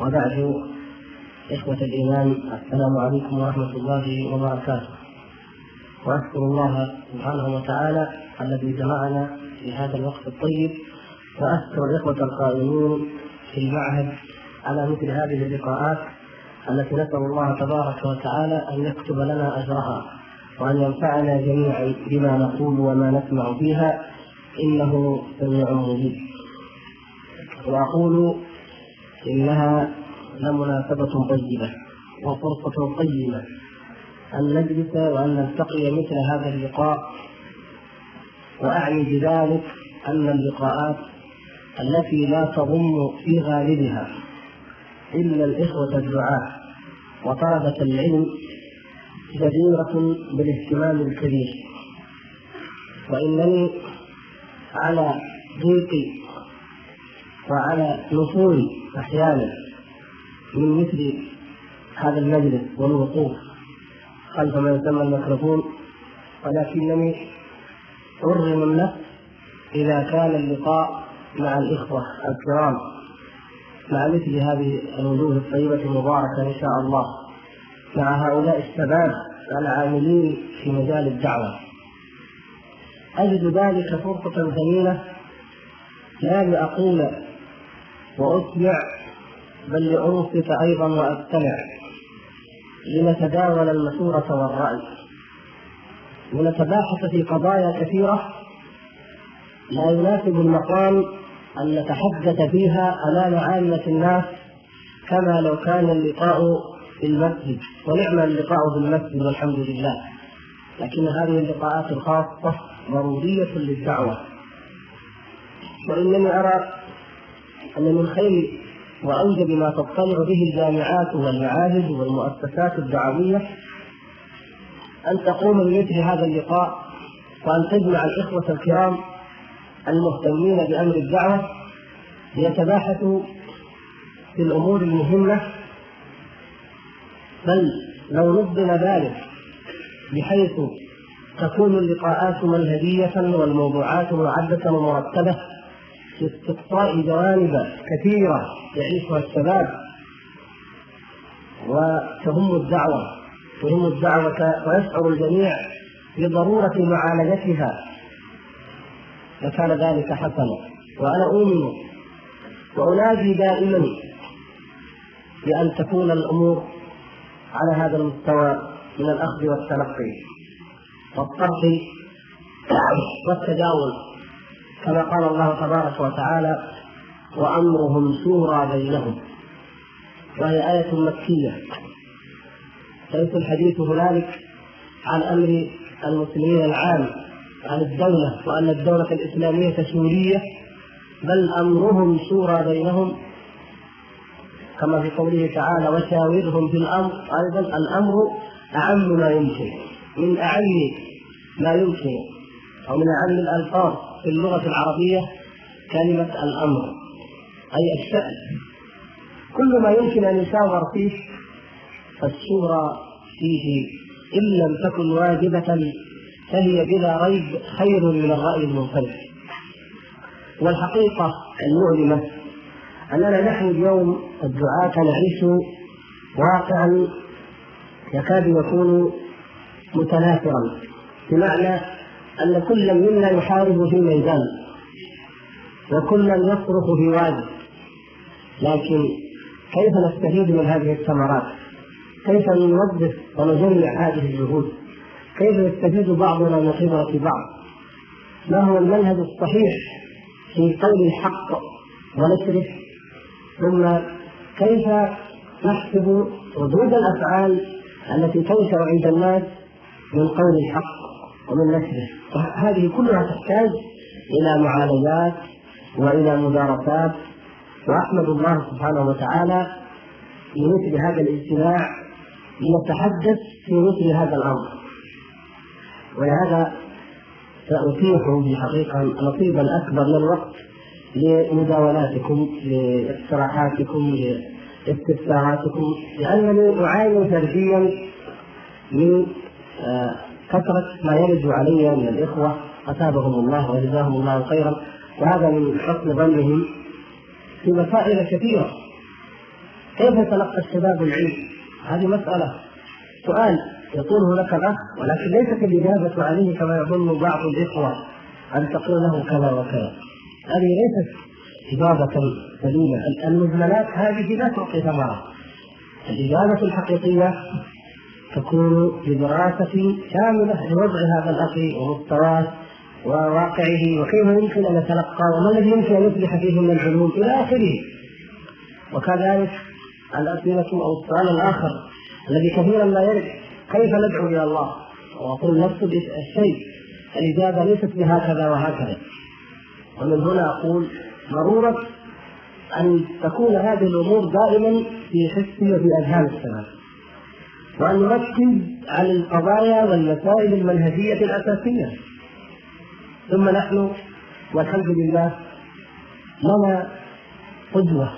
وبعد إخوة الإيمان السلام عليكم ورحمة الله وبركاته. وأشكر الله سبحانه وتعالى الذي جمعنا في هذا الوقت الطيب. وأشكر الإخوة القائمين في المعهد على مثل هذه اللقاءات التي نسأل الله تبارك وتعالى أن يكتب لنا أجرها وأن ينفعنا جميعا بما نقول وما نسمع فيها إنه سميع مجيب. وأقول إنها لمناسبة طيبة وفرصة قيمة أن نجلس وأن نلتقي مثل هذا اللقاء وأعني بذلك أن اللقاءات التي لا تضم في غالبها إلا الإخوة الدعاة وطلبة العلم جديرة بالاهتمام الكبير. وإنني على ضيق وعلى نفور أحيانا من مثل هذا المجلس والوقوف خلف ما يسمى الميكروفون ولكنني أرغم النفس إذا كان اللقاء مع الإخوة الكرام مع مثل هذه الوجوه الطيبة المباركة إن شاء الله مع هؤلاء الشباب العاملين في مجال الدعوة. أجد ذلك فرصة ثمينة لا لأقول وأسمع بل لأنصت أيضا وأستمع لنتداول المشورة والرأي. ونتباحث في قضايا كثيرة لا يناسب المقام أن نتحدث فيها أمام عامة الناس كما لو كان اللقاء في المسجد. ونعم اللقاء في المسجد والحمد لله. لكن هذه اللقاءات الخاصة ضرورية للدعوة. وإنني أرى أن من خير وأوجب ما تطلع به الجامعات والمعاهد والمؤسسات الدعوية أن تقوم بمثل هذا اللقاء وأن تجمع الإخوة الكرام المهتمين بأمر الدعوة ليتباحثوا في الأمور المهمة. بل لو نظم ذلك بحيث تكون اللقاءات منهجية والموضوعات معدة ومرتبة في استقصاء جوانب كثيرة يعيشها الشباب وتهم الدعوة تهم الدعوة ويشعر الجميع بضرورة معالجتها. لكان ذلك حسنا. وأنا أؤمن وأنادي دائما بأن تكون الأمور على هذا المستوى من الأخذ والتلقي والطرح والتجاوز. كما قال الله تبارك وتعالى وأمرهم شورى بينهم. وهي آية مكية. ليس الحديث هنالك عن أمر المسلمين العام عن الدولة وأن الدولة الإسلامية شورية بل أمرهم شورى بينهم. كما في قوله تعالى وشاورهم في الأمر. أيضا الأمر أعم ما يمكن من أعم ما يمكن أو من أعم الألفاظ. في اللغة العربية كلمة الأمر أي الشأن. كل ما يمكن أن يشاور فيه فالشورى فيه إن لم تكن واجبة فهي بلا ريب خير من الرأي المنفرد. والحقيقة المؤلمة أننا نحن اليوم الدعاة نعيش واقعا يكاد يكون متناثرا بمعنى أن كل منا يحارب في ميدان وكلا يصرخ في وادي لكن كيف نستفيد من هذه الثمرات؟ كيف نوظف ونجمع هذه الجهود؟ كيف يستفيد بعضنا من خبرة بعض؟ ما هو المنهج الصحيح في قول الحق ونشره ثم كيف نحسب ردود الأفعال التي تنشأ عند الناس من قول الحق ومن نشره هذه كلها تحتاج إلى معالجات وإلى مدارسات. وأحمد الله سبحانه وتعالى لمثل هذا الاجتماع لنتحدث في مثل هذا الأمر. ولهذا سأتيح بحقيقة نصيبا أكبر من الوقت لمداولاتكم لاقتراحاتكم لاستفساراتكم لأنني أعاني فرديا من آه، كثرة ما يرد علي من الإخوة أثابهم الله وجزاهم الله خيرا. وهذا من حسن ظنهم في مسائل كثيرة. كيف تلقى الشباب العلم؟ هذه مسألة. سؤال يقوله لك الأخ ولكن ليست الإجابة عليه كما يظن بعض الإخوة أن تقول له كذا وكذا. هذه ليست إجابة سليمة. المجملات هذه لا تعطي ثمرة. الإجابة الحقيقية تكون بدراسة كاملة لوضع هذا الأخ ومستواه وواقعه وكيف يمكن أن يتلقى وما الذي يمكن أن يصلح فيه من العلوم إلى آخره. وكذلك الأسئلة أو السؤال الآخر الذي كثيرا لا يرد كيف ندعو إلى الله؟ وأقول نفس الشيء الإجابة ليست بهكذا وهكذا. ومن هنا أقول ضرورة أن تكون هذه الأمور دائما في حس وفي أذهان الشباب وأن نركز على القضايا والمسائل المنهجية الأساسية. ثم نحن والحمد لله لنا قدوة.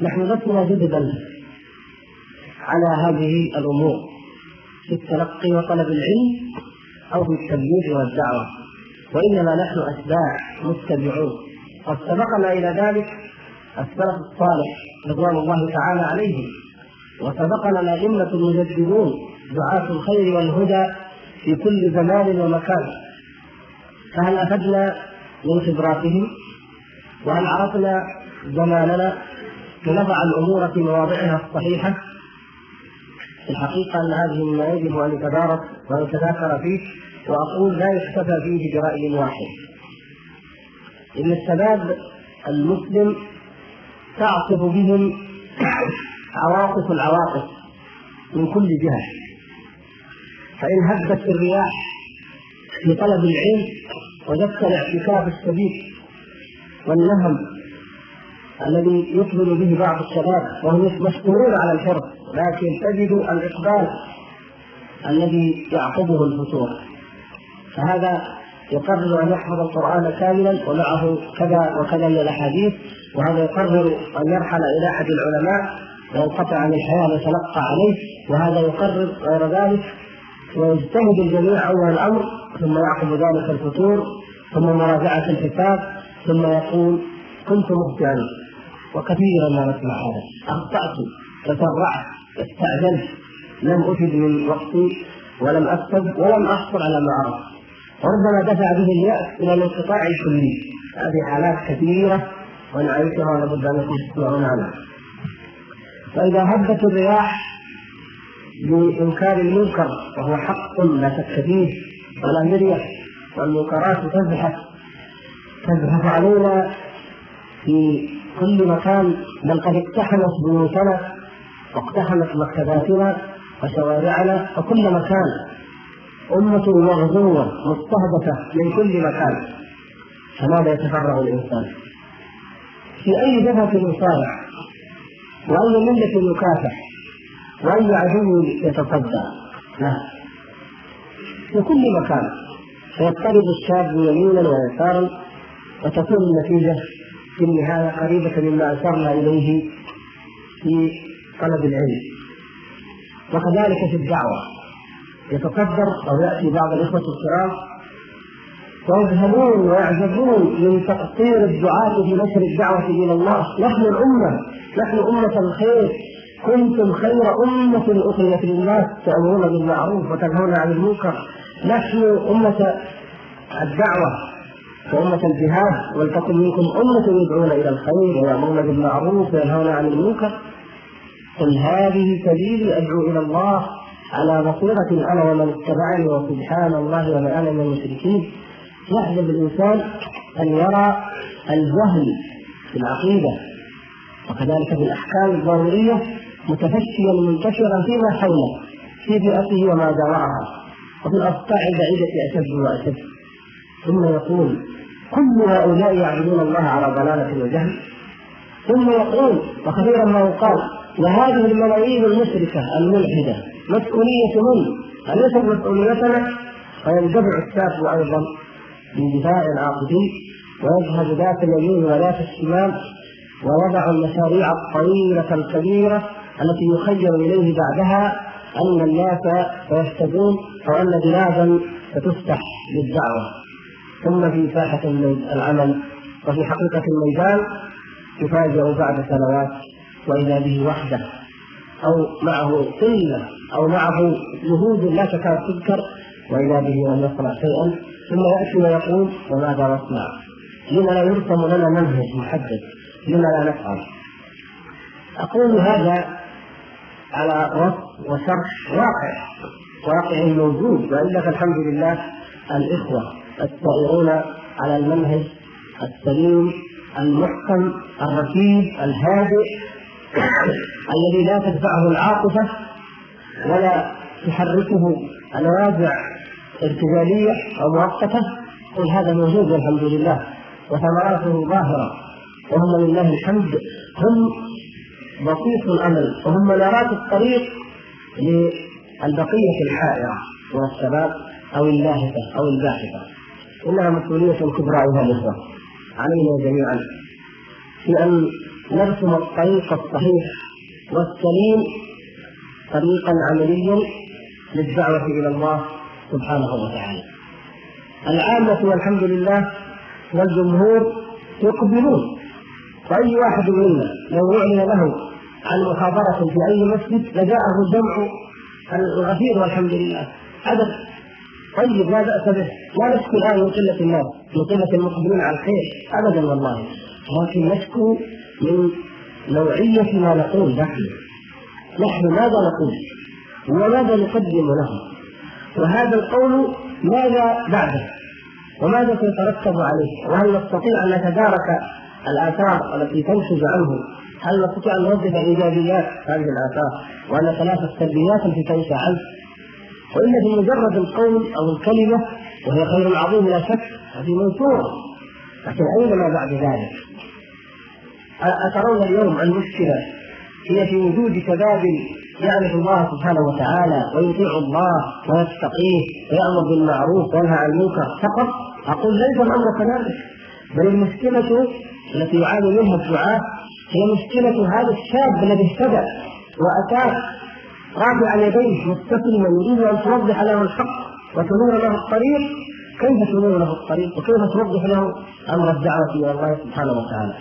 نحن لسنا جددا على هذه الأمور في التلقي وطلب العلم أو في التبليغ والدعوة. وإنما نحن أتباع متبعون قد سبقنا إلى ذلك السلف الصالح رضوان الله تعالى عليهم. وسبقنا الأئمة المجددون دعاة الخير والهدى في كل زمان ومكان. فهل أخذنا من خبراتهم؟ وهل عرفنا زماننا؟ لنضع الأمور في مواضعها الصحيحة. في الحقيقة أن هذه مما يجب أن يتدارس ويتذاكر فيه وأقول لا يكتفى فيه برأي واحد. إن الشباب المسلم تعصف بهم عواطف العواطف من كل جهة. فإن هبت الرياح في طلب العلم وجدت الاعتكاف الشديد والنهم الذي يقبل به بعض الشباب وهم مشكورون على الحرص لكن تجد الإقبال الذي يعقبه الفتور. فهذا يقرر أن يحفظ القرآن كاملا ومعه كذا وكذا من الأحاديث وهذا يقرر أن يرحل إلى أحد العلماء وينقطع عن الحياة ويتلقى عليه وهذا يقرر غير ذلك ويجتهد الجميع أول الأمر ثم يعقب ذلك الفتور ثم مراجعة الكتاب ثم يقول كنت مخطئا. وكثيرا ما نسمع هذا. أخطأت تسرعت استعجلت لم أفد من وقتي ولم أكتب ولم أحصل على ما اردت وربما دفع به اليأس إلى الانقطاع الكلي. هذه حالات كثيرة ونعيشها ولابد أن تسمعون عنها فإذا هبت الرياح بانكار المنكر وهو حق لا شك فيه ولا مرية والمنكرات تزحف تزحف علينا في كل مكان بل قد اقتحمت بيوتنا واقتحمت مكتباتنا وشوارعنا وكل مكان. أمة مغزوة مستهدفة من كل مكان. فماذا يتفرغ الإنسان؟ في أي جبهة يصارع؟ وأي ملة يكافح وأي عدو يتصدى. لا في كل مكان فيضطرب الشاب يمينا ويسارا وتكون النتيجة في النهاية قريبة مما أشرنا إليه في طلب العلم. وكذلك في الدعوة. يتصدر أو يأتي بعض الإخوة الكرام ويذهبون ويعجبون من تقصير الدعاة في نشر الدعوة إلى الله. نحن الأمة نحن أمة الخير. كنتم خير أمة أخرجت للناس تأمرون بالمعروف وتنهون عن المنكر. نحن أمة الدعوة وأمة الجهاد. ولتكن منكم أمة يدعون إلى الخير ويأمرون بالمعروف وينهون عن المنكر. قل هذه سبيلي أدعو إلى الله على بصيرة أنا ومن اتبعني وسبحان الله وما أنا من المشركين. يحجب الإنسان أن يرى الجهل في العقيدة وكذلك في الأحكام الضرورية متفشيا منتشرا فيما حوله في بيئته وما جاورها وفي الأصقاع البعيدة أشد وأشد ثم يقول كل هؤلاء يعبدون الله على ضلالة وجهل ثم يقول وكثيرا ما يقال وهذه الملايين المشركة الملحدة مسؤولية من؟ أليست مسؤوليتنا؟ فينجبع الساف أيضا من دفاع العاقدين ويذهب ذات اليمين وذات الشمال ويضع المشاريع الطويلة الكبيرة التي يخيل إليه بعدها أن الناس سيهتدون أو أن بلادا ستفتح للدعوة. ثم في ساحة العمل وفي حقيقة الميدان يفاجأ بعد سنوات وإذا به وحده أو معه قلة أو معه جهود لا تكاد تذكر وإذا به لم يصنع شيئا ثم يأتي ويقول وماذا نصنع؟ لما لا يرسم لنا منهج محدد؟ لما لا نفعل؟ أقول هذا على وصف وشرح واقع واقع موجود والا فالحمد لله الإخوة السائرون على المنهج السليم المحكم الرتيب الهادئ الذي لا تدفعه العاطفة ولا تحركه الوازع ارتجالية أو مؤقتة؟ كل هذا موجود والحمد لله وثمراته ظاهرة وهم لله الحمد هم بسيط الأمل وهم منارات الطريق للبقية الحائرة من الشباب أو اللاهفه أو الباحثة. إنها مسؤولية كبرى أيها الإخوة علينا جميعا في أن نرسم الطريق الصحيح والسليم طريقا عمليا للدعوة إلى الله سبحانه وتعالى. العامة والحمد لله والجمهور يقبلون. فأي واحد منا لو أعلن له عن محاضرة في أي مسجد لجاءه الجمع الغفير والحمد لله. عدد طيب لا بأس به. لا نشكو الآن من قلة الناس من قلة المقبلين على الخير أبدا والله. لكن نشكو من نوعية ما نقول نحن. نحن ماذا نقول؟ وماذا نقدم له؟ وهذا القول ماذا بعده؟ وماذا سيترتب عليه؟ وهل نستطيع أن نتدارك الآثار التي تنشج عنه؟ هل نستطيع أن نوظف إيجابيات هذه الآثار وأن نتلافى السلبيات التي تنشا عنه والا في مجرد القول أو الكلمة وهي خير عظيم لا شك هذه منصورة. لكن أين ما بعد ذلك؟ أترون اليوم المشكلة هي في وجود شباب يعرف الله سبحانه وتعالى ويطيع الله ويتقيه ويأمر بالمعروف وينهى عن المنكر فقط. أقول ليس الأمر كذلك بل المشكلة التي يعاني منها الدعاة هي مشكلة هذا الشاب الذي اهتدى وأتاك رافعا يديه مستسلما يريد أن توضح له الحق وتنور له الطريق. كيف تنور له الطريق؟ وكيف توضح له أمر الدعوة إلى الله سبحانه وتعالى؟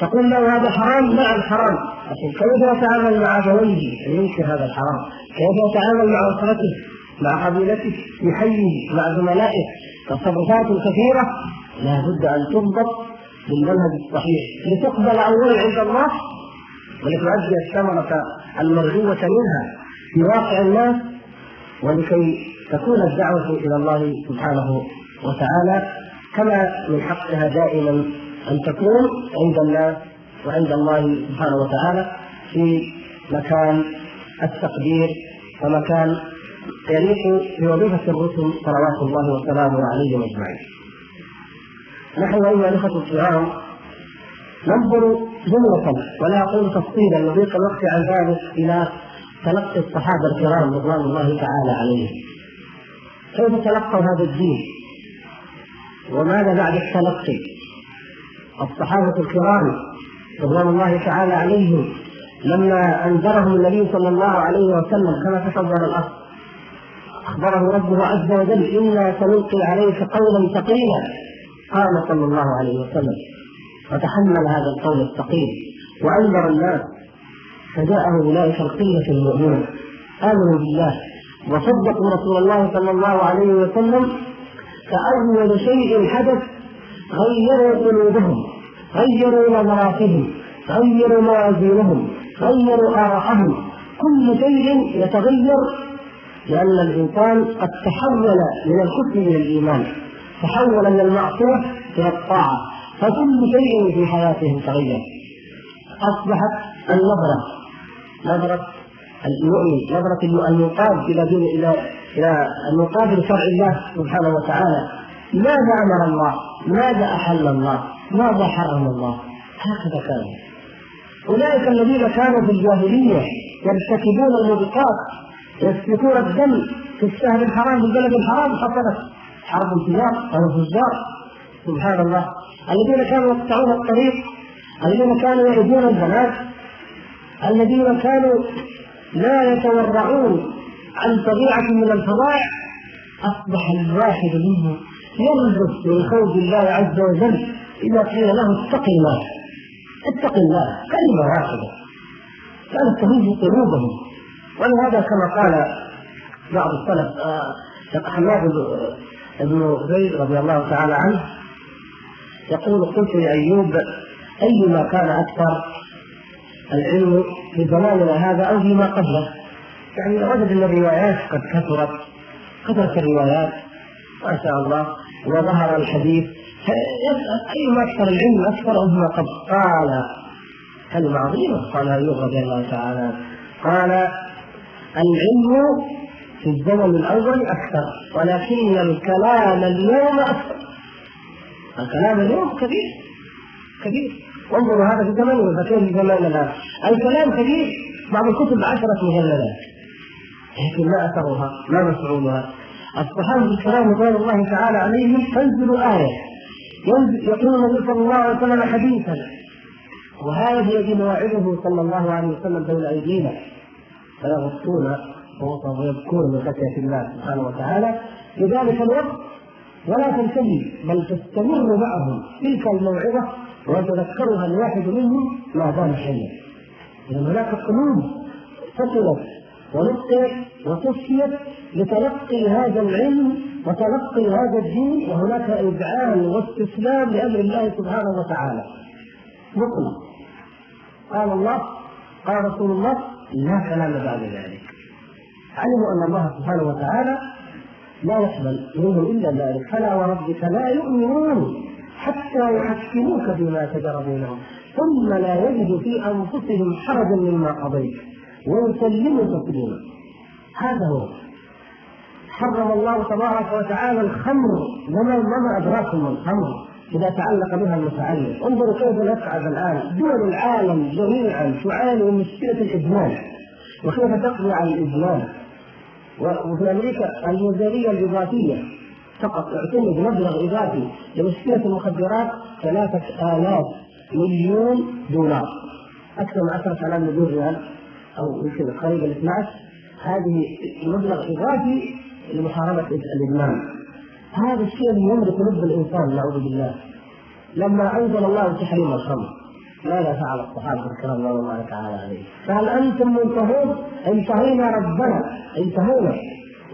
تقول له هذا حرام مع الحرام. لكن كيف يتعامل مع أبويه أن ينكر هذا الحرام؟ كيف يتعامل مع أسرته مع قبيلته يحيي مع زملائه؟ تصرفات كثيرة لا بد أن تضبط بالمنهج الصحيح. لتقبل اولا عند الله ولتؤدي الثمرة المرجوة منها في واقع الناس ولكي تكون الدعوة إلى الله سبحانه وتعالى كما من حقها دائما أن تكون عند الناس وعند الله سبحانه وتعالى في مكان التقدير ومكان يليق بوظيفة الرسل صلوات الله وسلامه عليهم أجمعين. نحن أيها الأخوة الكرام ننظر جملة ولا أقول تفصيلا لضيق الوقت عن ذلك إلى تلقي الصحابة الكرام رضوان الله تعالى عليهم. كيف تلقوا هذا الدين؟ وماذا بعد التلقي؟ الصحابة الكرام رضوان الله تعالى عليهم لما أنذرهم النبي صلى الله عليه وسلم كما تصور الأصل. أخبره ربه عز وجل إنا سنلقي عليك قولا ثقيلا. قال صلى الله عليه وسلم وتحمل هذا القول الثقيل وأنذر الناس فجاءه أولئك القلة المؤمنه آمنوا بالله وصدقوا رسول الله صلى الله عليه وسلم فاول شيء حدث غيروا قلوبهم غيروا نظراتهم غيروا موازينهم غيروا آراءهم كل شيء يتغير لأن الإنسان قد تحول من الكفر إلى الإيمان تحول من المعصية إلى الطاعة فكل شيء في حياتهم تغير. أصبحت النظرة نظرة المؤمن نظرة المنقاد إلى إلى إلى المنقاد لشرع الله سبحانه وتعالى. ماذا أمر الله؟ ماذا أحل الله؟ ماذا حرم الله؟ هكذا كان أولئك الذين كانوا في الجاهلية يرتكبون الموبقات يسفكون الدم في الشهر الحرام في البلد الحرام حصلت حرب التجار أو الفجار سبحان الله الذين كانوا يقطعون الطريق الذين كانوا يعدون البنات الذين كانوا لا يتورعون عن طبيعة من الفظائع أصبح الواحد منهم يلبس من خوف الله عز وجل إذا قيل له اتق الله. اتق الله. كلمة واحدة. كانت تهز قلوبهم. ولهذا كما قال بعض السلف آه، حماد بن زيد رضي الله تعالى عنه يقول قلت لايوب أيما كان أكثر العلم في زماننا هذا أو فيما قبله؟ يعني وجد إن الروايات قد كثرت كثرت الروايات ما شاء الله. وظهر الحديث أيما أكثر العلم أكثر فيما قبل قال كلمة عظيمة قال أيوب رضي الله تعالى. قال العلم في الزمن الأول أكثر ولكن الكلام اليوم أكثر. الكلام اليوم كبير كبير. انظروا هذا في زمن فكيف في زماننا الآن الكلام كبير بعض الكتب عشرة مجلدات. لكن ما أثرها ما مفعولها. الصحابة الكرام رضوان الله تعالى عليهم تنزل آية. يقول النبي صلى الله عليه وسلم حديثا. وهذا الذي مواعظه صلى الله عليه وسلم بين أيدينا. فيغطون ويذكرون من خشية الله سبحانه وتعالى. في ذلك الوقت ولا تنتهي بل تستمر معهم. تلك الموعظة ويتذكرها الواحد منهم ما دام حيا إذا هناك قلوب فصلت ونقيت وتصفيت لتلقي هذا العلم وتلقي هذا الدين وهناك إذعان واستسلام لأمر الله سبحانه وتعالى. نقل قال الله قال رسول الله لا كلام بعد ذلك. علموا أن الله سبحانه وتعالى لا يقبل منهم إلا ذلك. فلا وربك لا يؤمنون حتى يحكموك بما شجر بينهم ثم لا يجد في أنفسهم حرجا مما قضيت. ويسلموا تسليما. هذا هو. حرم الله تبارك وتعالى الخمر. وما وما أدراكم الخمر؟ إذا تعلق بها المتعلق. انظروا كيف نفعل الآن. دول العالم جميعا تعاني من مشكلة الادمان وكيف تقضي على الادمان وفي أمريكا الميزانيه الإضافية فقط اعتمد مبلغ إضافي لمشكلة المخدرات ثلاثة آلاف مليون دولار. أكثر من 10000 مليون ريال. أو يمكن قريب ال 12 هذه مبلغ إضافي لمحاربة الإدمان هذا الشيء الذي يملك لب الإنسان نعوذ بالله لما أنزل الله تحريم الخمر ماذا فعل الصحابة الكرام رضوان الله تعالى عليهم؟ فهل أنتم منتهون؟ انتهينا ربنا انتهينا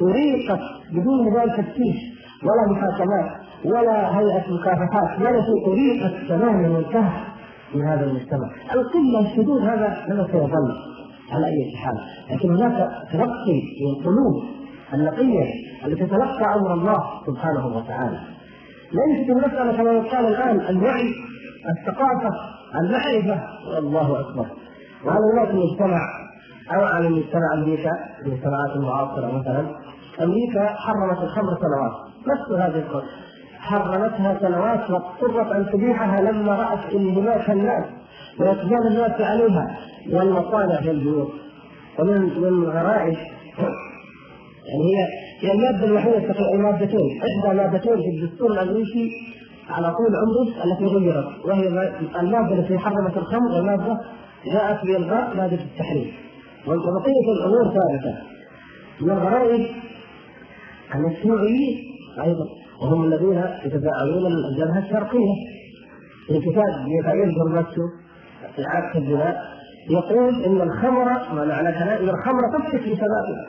أريقت بدون ذلك تفتيش ولا محاكمات ولا هيئة مكافحات ولا شيء أريقت تماما وانتهى في هذا المجتمع القلة الشذوذ هذا هذا سيظل على أي حال. لكن هناك تلقي للقلوب النقية التي تتلقى أمر الله سبحانه وتعالى. ليست المسألة كما يقال الآن الوعي الثقافة المعرفة الله أكبر. وهذا الناس المجتمع أو على مجتمع أمريكا المجتمعات المعاصرة مثلا. أمريكا حرمت الخمر سنوات. نفس هذه حرمتها سنوات واضطرت أن تبيحها لما رأت انهماك الناس وإقبال الناس عليها. والمصانع في البيوت. ومن من غرائز يعني هي هي المادة الوحيدة المادتين. إحدى مادتين في الدستور الأمريكي على طول عمره التي غيرت. وهي المادة التي حرمت الخمر المادة جاءت بإلغاء مادة التحريم. وبقية الأمور ثابتة. من الغرائب ان الشيوعيين أيضا. وهم الذين يتفاعلون الجبهة الشرقية. في كتاب ميخائيل جورباتشو في عكس البناء يقول إن الخمر ما معنى كلام؟ إن الخمر تفسد في شبابنا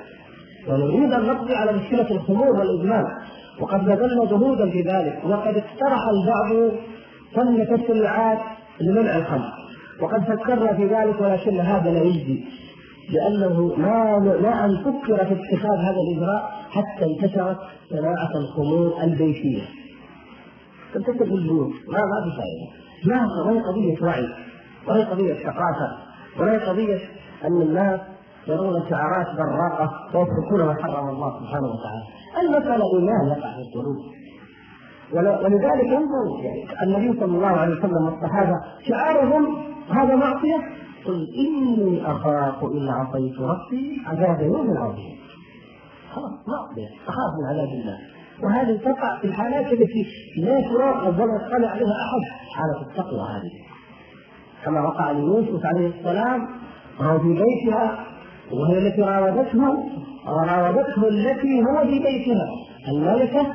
ونريد أن نقضي على مشكلة الخمور والإدمان. وقد بذلنا جهودا في ذلك وقد اقترح البعض فن تشريعات لمنع الخمر. وقد فكرنا في ذلك ولكن هذا لا يجدي لأنه ما ما أن فكر في اتخاذ هذا الإجراء حتى انتشرت صناعة الخمور البيتية. تنتشر البيوت. ما ما في فائدة. ما هي قضية وعي؟ وهي قضية ثقافة وهي قضية أن الناس يرون شعارات براقة ويتركون ما حرم الله سبحانه وتعالى. المسألة إيمان يقع في القلوب. ولذلك انظر النبي صلى الله عليه وسلم والصحابة شعارهم هذا معصية قل إني أخاف إن عصيت ربي عذاب يوم عظيم خلاص أقدر أخاف من عذاب الله وهذه تقع في الحالات التي لا تراقب ولا يطلع عليها أحد حالة التقوى هذه كما وقع ليوسف عليه السلام وهو في بيتها. وهي التي راودته وراودته التي هو في بيتها الملكة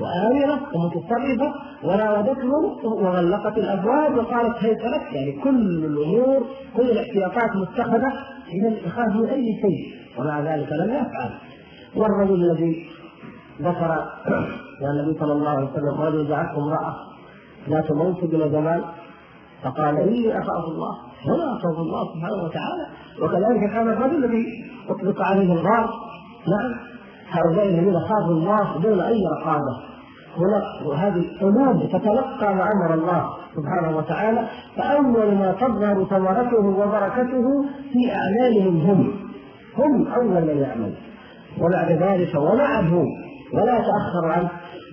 وآمنة ومتصرفة وراودته وغلقت الأبواب وقالت هيت لك؟ يعني كل الأمور كل الاحتياطات متخذة إذا يخاف من أي شيء ومع ذلك لم يفعل. والرجل الذي ذكر النبي صلى الله عليه وسلم رجل دعته امرأة ذات منصب زمان فقال إني أخاف الله ولا أخاف الله سبحانه وتعالى. وكذلك كان الرجل الذي أطلق عليه الغار. نعم هؤلاء الذين خافوا الله دون أي رقابة وهذه قلوب تتلقى ما أمر الله سبحانه وتعالى. فأول ما تظهر ثمرته وبركته في أعمالهم هم. هم أول من يعمل. وبعد ذلك ومعه ولا يتاخر عنه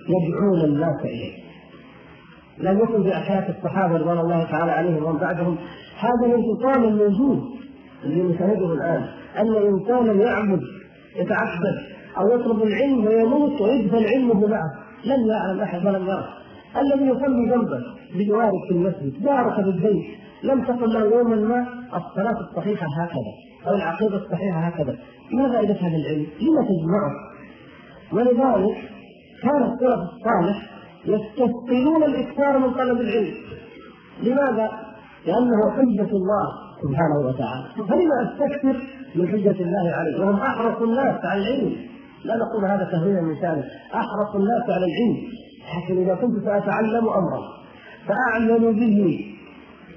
يدعون الناس إليه. لم يكن في حياه الصحابة رضوان الله تعالى عليهم ومن بعدهم هذا الانفصال الموجود اللي نشاهده الآن أن انسانا يعبد يتعبد أو يطلب العلم ويموت ويدفن علمه معه لم يعلم أحد ولم يره الذي يصلي جنبه بجوارك في المسجد جارك بالبيت لم تقل له يوما ما الصلاة الصحيحة هكذا أو العقيدة الصحيحة هكذا ما فائده هذا العلم؟ لما تجمعه؟ ولذلك كان السلف الصالح يستثقلون الإكثار من طلب العلم. لماذا؟ لأنه حجة الله سبحانه وتعالى. فلما أستكثر من حجة الله عليه؟ وهم أحرص الناس على العلم. لا نقول هذا تهويلا من شأنه. أحرص الناس على العلم. لكن إذا كنت سأتعلم أمرا فاعمل به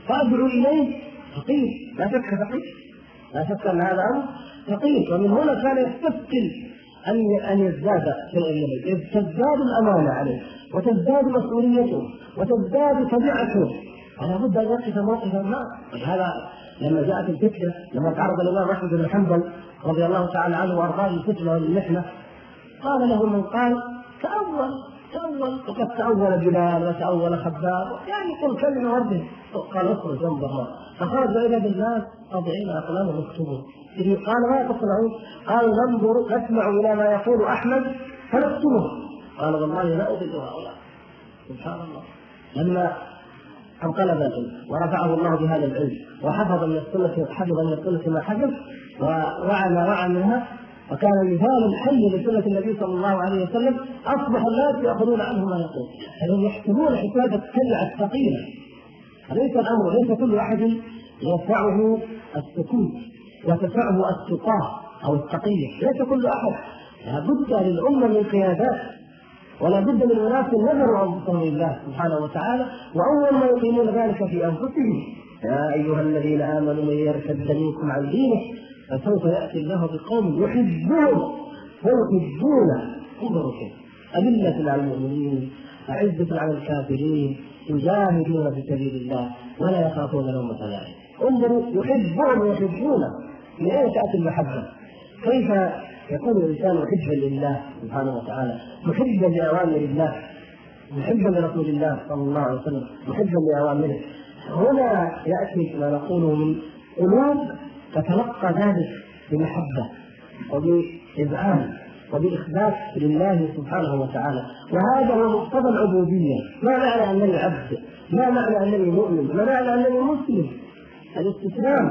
فأدعو إليه فقير. لا شك فقير. لا شك أن هذا أمر فقير. ومن هنا كان يستثقل ان أن يزداد في العلم. تزداد الأمانة عليه. وتزداد مسؤوليته وتزداد تبعته فلا بد أن يقف موقفا ما هذا لما جاءت الفتنة لما تعرض الإمام أحمد بن حنبل رضي الله تعالى عنه وأرضاه الفتنه والمحنة قال له من قال تأول تأول وقد تأول بلال وتأول خباب يعني قل كلمة ورده قال اخرج انظر فخرج إلى بالناس طابعين أقلام مكتوبون قال ما تصنعون؟ قال ننظر نسمع إلى ما يقول أحمد فنكتبه. قال والله لا أضل هؤلاء. سبحان الله. لما انقلب العلم ورفعه الله بهذا العلم وحفظ من السنة حفظ من السنة ما حفظ ووعى ما وعى منها وكان مثالا حي لسنة النبي صلى الله عليه وسلم أصبح الناس يأخذون عنه ما يقول. فهم يحسبون حساب السلعة الثقيلة. أليس الأمر ليس كل أحد يسعه السكوت وتسعه التقاة أو التقية ليس كل أحد. لابد للأمة من قيادات. ولا بد من اناس نذروا انفسهم لله سبحانه وتعالى وأول ما يقيمون ذلك في أنفسهم يا أيها الذين آمنوا من يرتد منكم عن دينه فسوف يأتي الله بقوم يحبون ويحبون انظروا كيف أذلة على المؤمنين أعزة على الكافرين يجاهدون في سبيل الله ولا يخافون لومة لائم انظروا يحبون ويحبون. من أين تأتي المحبة؟ كيف يكون الإنسان محبا لله سبحانه وتعالى محبا لأوامر الله محبا لرسول الله صلى الله عليه وسلم محبا لأوامره. هنا يأتي ما نقوله من قلوب تتلقى ذلك بمحبة وبإذعان وبإخبات لله سبحانه وتعالى. وهذا هو مقتضى العبودية. ما معنى أنني عبد؟ ما معنى أنني مؤمن؟ ما معنى أنني مسلم؟ الاستسلام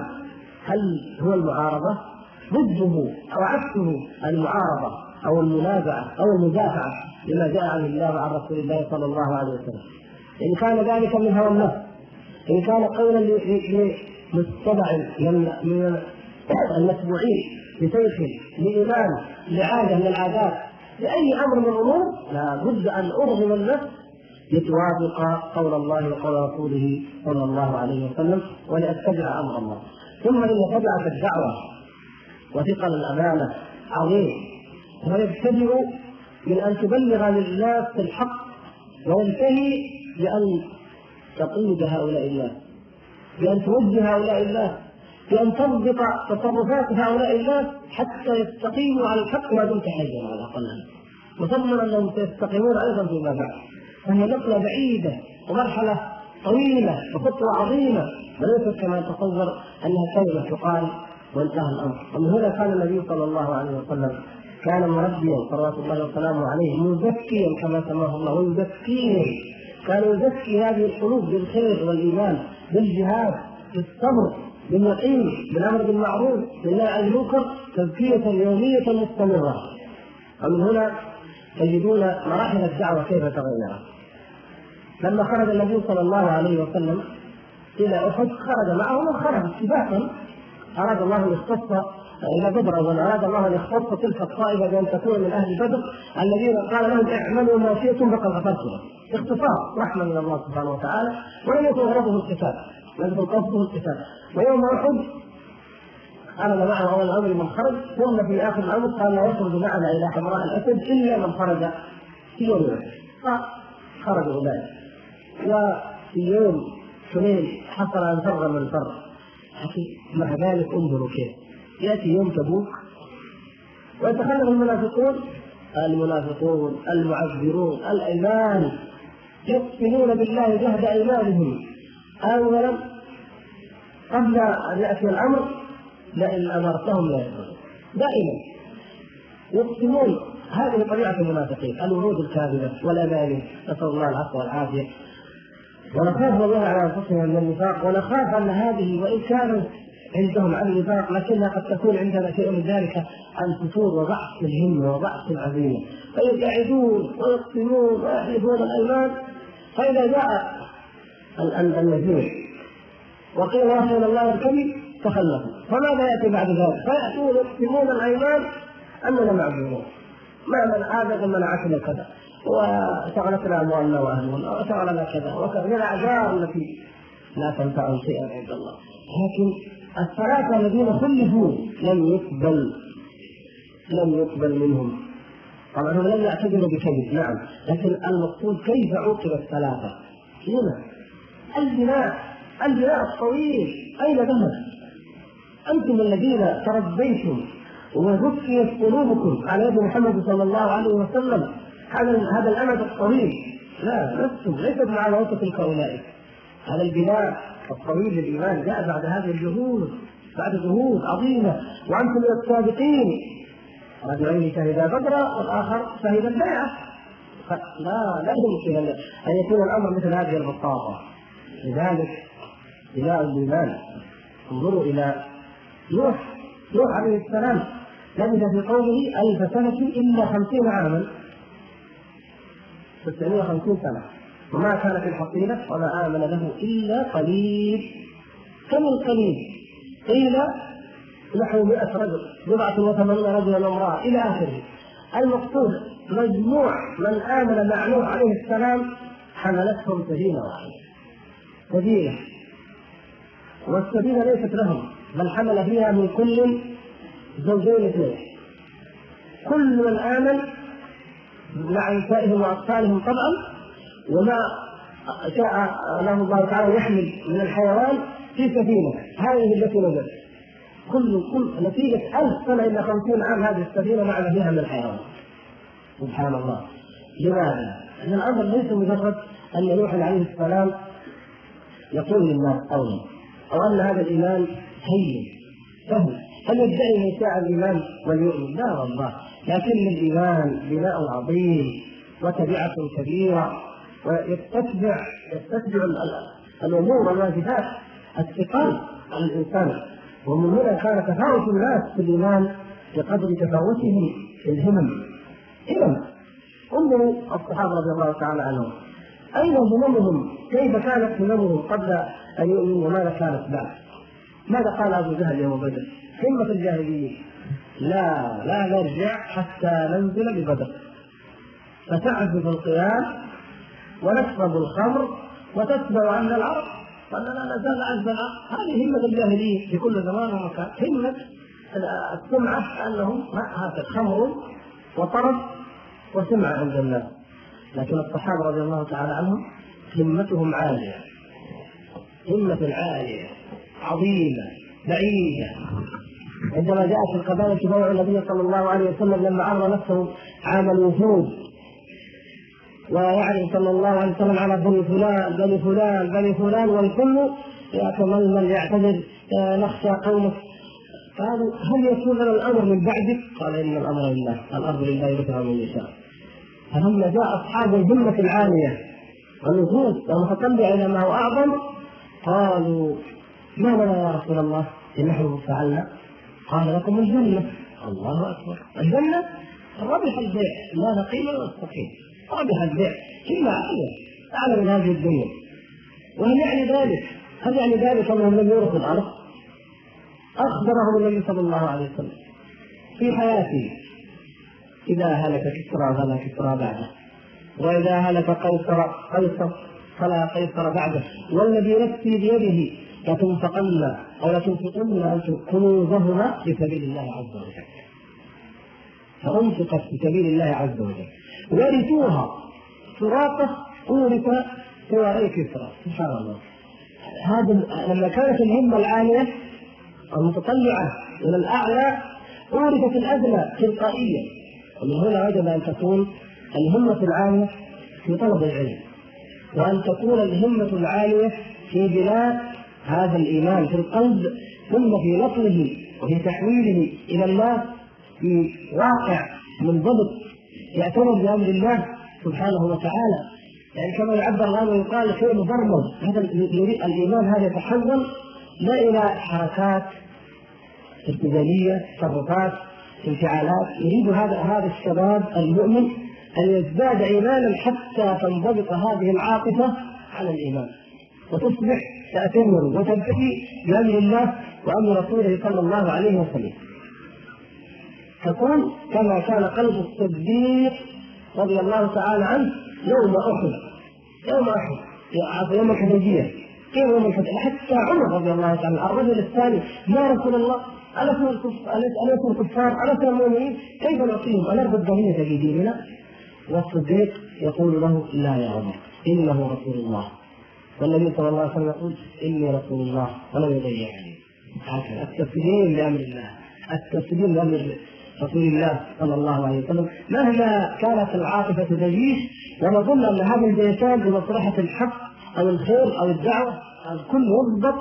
هل هو المعارضة؟ ضده أو عكسه المعارضة أو المنازعة أو المدافعة لما جاء عن الله وعن رسول الله صلى الله عليه وسلم. إن كان ذلك من هوى النفس إن كان قولا متبع من المتبوعين لشيخ لإمام لعادة من العادات لأي أمر من الأمور لا بد أن أرغم النفس لتوافق قول الله وقول رسوله صلى الله عليه وسلم ولأتبع أمر الله. ثم إن تبعت الدعوة وثقل الأمانة. عظيم. ويبتدئ من أن تبلغ للناس الحق وينتهي بأن تقيد هؤلاء الناس. بأن توجه هؤلاء الناس. بأن تضبط تصرفات هؤلاء الناس حتى يستقيموا على الحق ما دمت حيا على الأقل. وتضمن أنهم سيستقيمون أيضا فيما بعد. فهي نقلة بعيدة ومرحلة طويلة وخطوة عظيمة. وليست كما تصور أنها كلمة تقال. وانتهى الأمر. ومن هنا كان النبي صلى الله عليه وسلم كان مربيا صلوات الله وسلامه عليه مزكيا كما سماه الله ويزكيهم كان يزكي هذه القلوب بالخير والإيمان بالجهاد بالصبر باليقين بالأمر بالمعروف بالنهي عن المنكر تزكية يومية مستمرة. ومن هنا تجدون مراحل الدعوة كيف تغيرت. لما خرج النبي صلى الله عليه وسلم إلى أحد خرج معه من خرج اتفاقا أراد الله ان يختص إلى بدر اظن أراد الله ان يختص تلك الطائفه بأن تكون من أهل بدر الذين قال لهم اعملوا ما شئتم فقد غفرت اختصار رحمة من الله سبحانه وتعالى. ولم يكن غرضه القتال لم يكن قصده القتال ويوم أحد خرج معه أول الأمر من خرج ثم في آخر الأمر قال لا يخرج معنا إلى حمراء الأسد إلا من خرج في يوم فخرجوا اولئك وفي يوم حنين حصل أن فر من فر مع ذلك انظروا كيف. يأتي يوم تبوك ويتخلف المنافقون المنافقون المعذرون الأيمان يقسمون بالله جهد أيمانهم. اولا قبل أن يأتي الأمر لئن أمرتهم لا يكونون دائما يقسمون هذه طبيعة المنافقين الوعود الكاذبة والاماني نسأل الله العفو والعافية. ونخاف والله على أنفسنا من النفاق ونخاف أن هذه وان كانت عندهم عن النفاق لكنها قد تكون عندنا شيء من ذلك عن فتور وضعف الهمة وضعف العزيمة. فيقعدون ويقسمون ويحلفون الأيمان فإذا جاء النذير وقيل يا رسول الله الكذب تخلفوا فماذا يأتي بعد ذلك؟ فيأتون يقسمون الأيمان أننا معذورون. ما من هذا منعتنا كذا وشغلتنا اموالنا واهلنا وشغلنا كذا وكذا. من الأعذار التي لا تنفع شيئا عند الله. لكن الثلاثه الذين خلفوا لم يقبل لم يقبل منهم. طبعا هم لم يعتذروا بكذب نعم. لكن المقصود كيف عوقب الثلاثه هنا. البناء البناء الطويل. أين ذهب؟ أنتم الذين تربيتم وزكيت قلوبكم على يد محمد صلى الله عليه وسلم. هذا هذا الأمد الطويل. لا لستم ليست مع وسط تلك اولئك هذا البناء الطويل للإيمان جاء بعد هذه الجهود بعد جهود عظيمة. وأنتم من السابقين. رجلين شهدا بدرا والآخر شهد البيعه لا لا يمكن ان يكون الأمر مثل هذه البساطه لذلك بناء الإيمان انظروا إلى نوح. نوح عليه السلام لبث في قومه ألف سنة إلا خمسين عاما. 650 سنة. وما كان في الحصيلة وما آمن له إلا قليل. كم القليل؟ قيل نحو 100 رجل. بضعة وثمانين رجلا وامرأة. إلى آخره. المقصود مجموع من آمن مع نوح عليه السلام حملتهم سفينة واحدة سفينة والسفينة ليست لهم. بل حمل فيها من كل زوجين اثنين. كل من آمن مع نسائهم وأطفالهم طبعا وما شاء له الله تعالى يحمل من الحيوان في سفينة. هذه التي نزلت. كل كل نتيجة ألف سنة إلى خمسين عام هذه السفينة مع فيها من الحيوان. سبحان الله. لماذا؟ أن الأمر ليس مجرد أن نوح عليه السلام يقول للناس قولا أو أن هذا الإيمان هين سهل هل يدعي من شاء الإيمان وليؤمن؟ لا والله. لكن الإيمان بناء عظيم وتبعة كبيرة ويستتبع يستتبع الأمور والواجبات الثقال على الإنسان ومن هنا كان تفاوت الناس في الإيمان بقدر تفاوتهم في الهمم همم انظروا الصحابة رضي الله تعالى عنهم أين هممهم؟ كيف كانت هممهم قبل أن يؤمنوا وماذا كانت بعد؟ ماذا قال أبو جهل يوم بدر؟ همة الجاهلية لا لا نرجع حتى ننزل ببدر. فتعزف القيام ونشرب الخمر وتتبع عنا العرب. قال لا نزال عز هذه همة الجاهلية في كل زمان ومكان. همة السمعة أنهم هذا خمر وطرب وسمعة عند الناس لكن الصحابة رضي الله تعالى عنهم همتهم عالية. همة عالية عظيمة بعيدة. عندما جاءت القبائل تبايع النبي صلى الله عليه وسلم لما عرض نفسه عام الوفود ويعرف صلى الله عليه وسلم على بني فلان بني فلان بني فلان والكل يتململ يعتذر آه، نخشى قومك قالوا هل يكون لنا الأمر من بعدك؟ قال إن الأمر لله، الأرض لله يرثها من يشاء. فلما جاء أصحاب الهمة العالية والنفوس المتطلع إلى ما هو أعظم قالوا ما لنا يا رسول الله نحن فعلنا؟ قال لكم الجنة. الله أكبر. الجنة ربح البيع. لا نقيم ولا نستقيم. ربح البيع. كلمه عاليه أعلى من هذه الدنيا. وهل يعني ذلك؟ هل يعني ذلك أنهم لم يورثوا الأرض؟ أخبرهم النبي صلى الله عليه وسلم في حياته. إذا هلك كسرى فلا كسرى بعده. وإذا هلك قيصر قيصر فلا قيصر بعده. والذي نفسي بيده لتنفقن أو لتنفقن كنوزهما في سبيل الله عز وجل. فأنفقت في سبيل الله عز وجل. ورثوها. سراقه اورث سواري كسرى سبحان الله. هذا لما كانت الهمة العالية المتطلعة إلى الأعلى أورثت الادنى تلقائيا. ومن هنا وجب أن تكون الهمة العالية في طلب العلم. وأن تكون الهمة العالية في بناء هذا الإيمان في القلب ثم في نقله وفي تحويله إلى الناس في واقع منضبط يعتبر بأمر الله سبحانه وتعالى. يعني كما يعبر الآن ويقال شيء مبرمج هذا الإيمان هذا يتحول لا إلى حركات ارتجالية تصرفات انفعالات. يريد هذا هذا الشباب المؤمن أن يزداد إيمانا حتى تنضبط هذه العاطفة على الإيمان. وتصبح تأتمر وتنتهي بأمر الله وأمر رسوله صلى الله عليه وسلم. تكون كما كان قلب الصديق رضي الله تعالى عنه يوم أحد. يوم أحد. يوم الحديبية. كيف يوم الحديبية؟ حتى عمر رضي الله تعالى عنه. الرجل الثاني يا رسول الله ألسنا كفار ألسنا مؤمنين كيف نعطيهم أنرضى الضمير في ديننا. والصديق يقول له لا يا عمر إنه رسول الله. والنبي صلى الله عليه وسلم يقول إني رسول الله ولم يضيعني هكذا. التسليم لأمر الله. التسليم لأمر رسول الله صلى الله عليه وسلم. مهما كانت العاطفة تجيش ونظن أن هذا الجيشان بمصلحة الحق أو الخير أو الدعوة الكل يضبط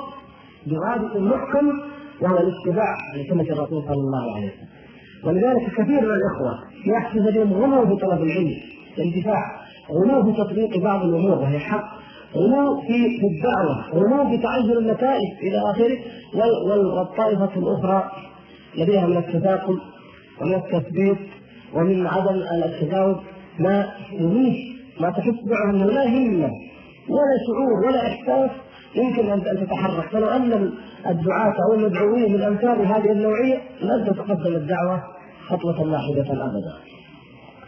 برابط محكم وهو الاتباع لسنه الرسول صلى الله عليه وسلم. ولذلك كثير من الإخوة يحدث بهم غلو في طلب العلم الانتفاع غلو في تطبيق بعض الأمور وهي حق. غلو في الدعوة، غلو في تعجل النتائج إلى آخره والطائفة الأخرى لديها من التثاقل ومن التثبيت ومن عدم التجاوب ما يريد ما تحس معه انه لا همة ولا شعور ولا إحساس يمكن أن تتحرك فلو أن الدعاة أو المدعوين من امثال هذه النوعية لن تتقدم الدعوة خطوة واحدة ابدا.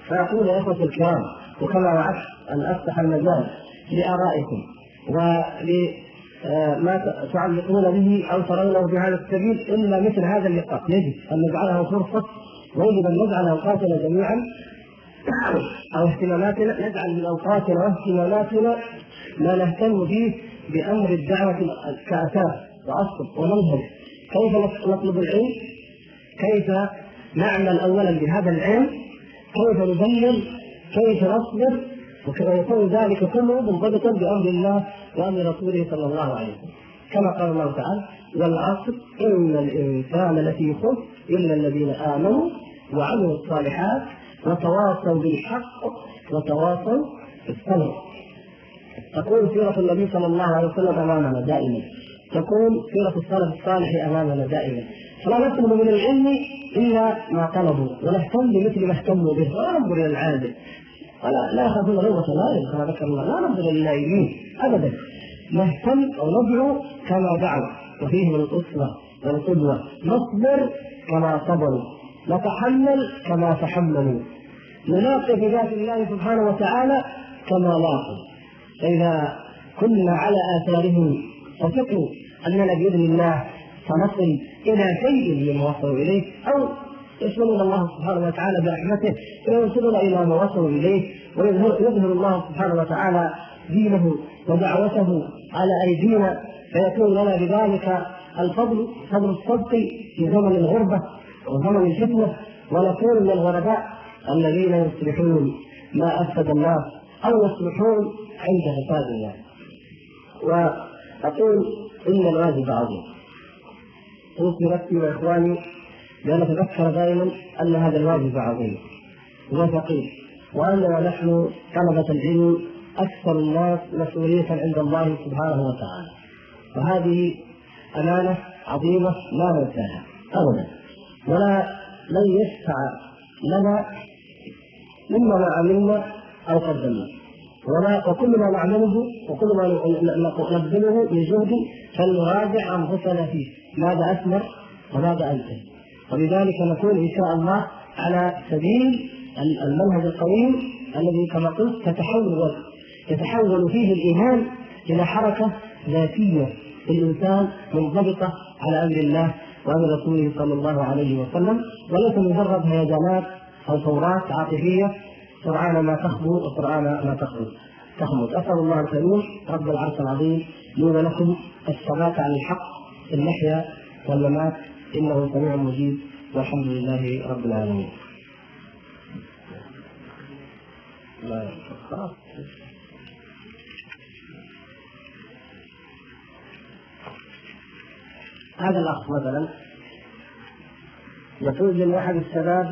فاقول يا اخوتي الكرام وكما وعدت أن أفتح المجال لآرائكم ولما آه، تعلقون به أو ترونه بهذا السبيل إلا مثل هذا اللقاء. يجب أن نجعله فرصة ويجب أن نجعل أوقاتنا جميعا أو اهتماماتنا نجعل من أوقاتنا واهتماماتنا ما نهتم به بأمر الدعوة كأساس وأصل ومنهج. كيف نطلب العلم؟ كيف نعمل أولا بهذا العلم؟ كيف نبلغ كيف نصبر؟ ويكون ذلك كله منضبطا بأمر الله وأمر رسوله صلى الله عليه وسلم. كما قال الله تعالى والعصر إن الإنسان لفي خسر إلا الذين آمنوا وعملوا الصالحات وتواصوا بالحق وتواصوا بالصبر. تكون سيرة النبي صلى الله عليه وسلم أمامنا دائما. تكون سيرة السلف الصالح أمامنا دائما. فلا نطلب من العلم إلا ما طلبوا ونهتم بمثل ما اهتموا به. ولا ننظر إلى العادل. ولا لا يخافون لومة لائم كما ذكر الله. لا ننظر للنائمين ابدا. نهتم وندعو كما دعوا. وفيه من الاسوه والقدوة. نصبر كما صبروا. نتحمل كما تحملوا. نلاقي في ذات الله سبحانه وتعالى كما لاقوا فإذا كنا على آثارهم فثقوا أننا بإذن الله سنصل إلى شيء مما وصلوا إليه أو يشملون الله سبحانه وتعالى برحمته ويوصلون إلى ما وصلوا إليه ويظهر الله سبحانه وتعالى دينه ودعوته على أيدينا فيكون لنا بذلك الفضل فضل الصدق في زمن الغربة وزمن الفتنة ونكون من الغرباء الذين يصلحون ما أفسد الناس أو يصلحون عند فساد الناس وأقول إن الواجب عظيم أوصي نفسي وإخواني بأن نتذكر دائما أن هذا الواجب عظيم. وثقيل وأننا نحن طلبة العلم أكثر الناس مسؤولية عند الله سبحانه وتعالى. وهذه أمانة عظيمة لا ننساها. أبدا. ولا لن يشفع لنا مما ما عملنا أو قدمنا وما وكل ما نعمله وكل ما نبذله من جهد فلنراجع أنفسنا فيه. ماذا أثمر وماذا أنتج ولذلك نكون إن شاء الله على سبيل المنهج القويم الذي كما قلت تتحول يتحول فيه الإيمان إلى حركة ذاتية في الإنسان منضبطة على أمر الله وأمر رسوله صلى الله عليه وسلم وليس مجرد هيجانات أو ثورات عاطفية سرعان ما تخبو وسرعان ما تخبو. تخمد أسأل الله الكريم رب العرش العظيم لي ولكم الثبات على الحق في المحيا والممات إنه سميع مجيب. والحمد لله رب العالمين. خلاص هذا الأخ مثلا يقول من أحد الشباب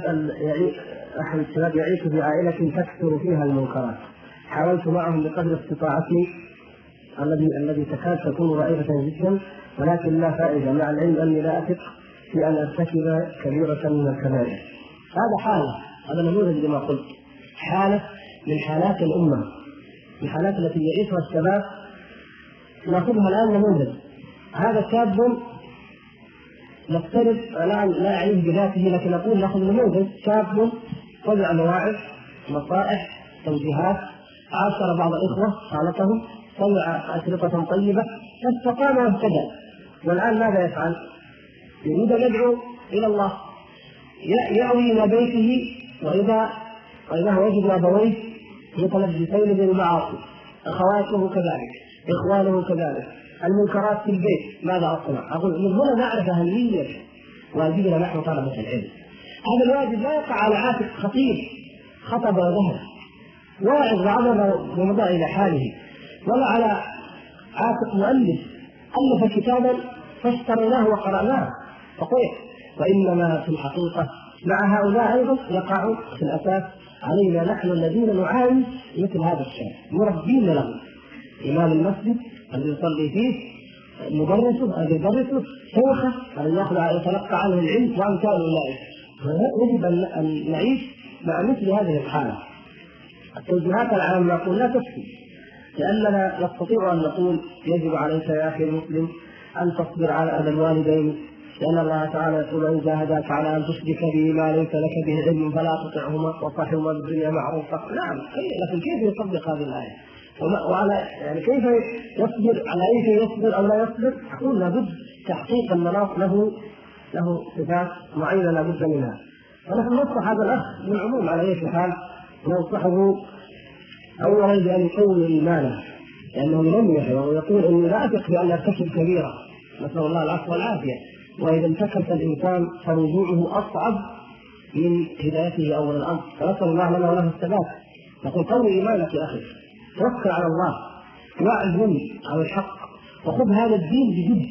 أحد الشباب يعيش في عائلة تكثر فيها المنكرات. حاولت معهم بقدر استطاعتي الذي الذي تكاد تكون ضعيفه جدا ولكن لا فائدة. مع العلم أني لا أثق في أن أرتكب كبيرة من الكبائر. هذا حالة. هذا نموذج لما قلت. حالة من حالات الأمة. الحالات التي يعيشها الشباب. ناخذها الآن نموذج هذا شاب نفترض لا لا اعنيه بذاته لكن نقول ناخذ نموذج شاب سمع مواعظ نصائح توجيهات. عاشر بعض الأخوة خالطهم سمع اشرطه طيبة. فاستقام واهتدى والآن ماذا يفعل؟ يريد أن يدعو إلى الله. يأوي إلى بيته واذا وإذا وجد أبويه متلبسين بالمعاصي أخواته كذلك اخوانه كذلك. المنكرات في البيت ماذا أصنع؟ أقول من هنا نعرف أهمية واجبنا نحن طلبة العلم. هذا الواجب لا يقع على عاتق خطيب خطب وذهب واعظ وعظم ومضى إلى حاله ولا على عاتق مؤلف. ألف كتابا فاشتريناه وقرأناه. صحيح وإنما في الحقيقة مع هؤلاء أيضا يقع في الأساس علينا نحن الذين نعاني مثل هذا الشيء مربين له. إمام المسجد الذي يصلي فيه مدرسه الذي يدرسه شيخه الذي يأخذ يتلقى عنه العلم وامثال اولئك يجب ان نعيش مع مثل هذه الحالة. التوجيهات العامه نقول لا تكفي لأننا نستطيع أن نقول يجب عليك يا أخي المسلم أن تصبر على أذى الوالدين لأن الله تعالى يقول ان جاهداك على ان تشرك به ما ليس لك به علم فلا تطعهما وصاحبهما بالدنيا معروفا نعم لكن كيف يطبق هذه الآية؟ وعلى يعني كيف يصبر على أي شيء يصبر أو لا يصبر؟ أقول لابد تحقيق المناط له له صفات معينة لابد منها. ونحن ننصح هذا الأخ بالعموم على أي حال. ننصحه اولا بأن يقوي إيمانه لأنه ينمح ويقول إني لا أثق بأن ارتكب كبيرة. نسأل الله العفو والعافية. وإذا انتكس الإنسان فرجوعه أصعب من هدايته اول الامر فنسأل الله لنا وله الثبات. نقول قوي إيمانك يا أخي. توكل على الله. واعزم على الحق. وخذ هذا الدين بجد.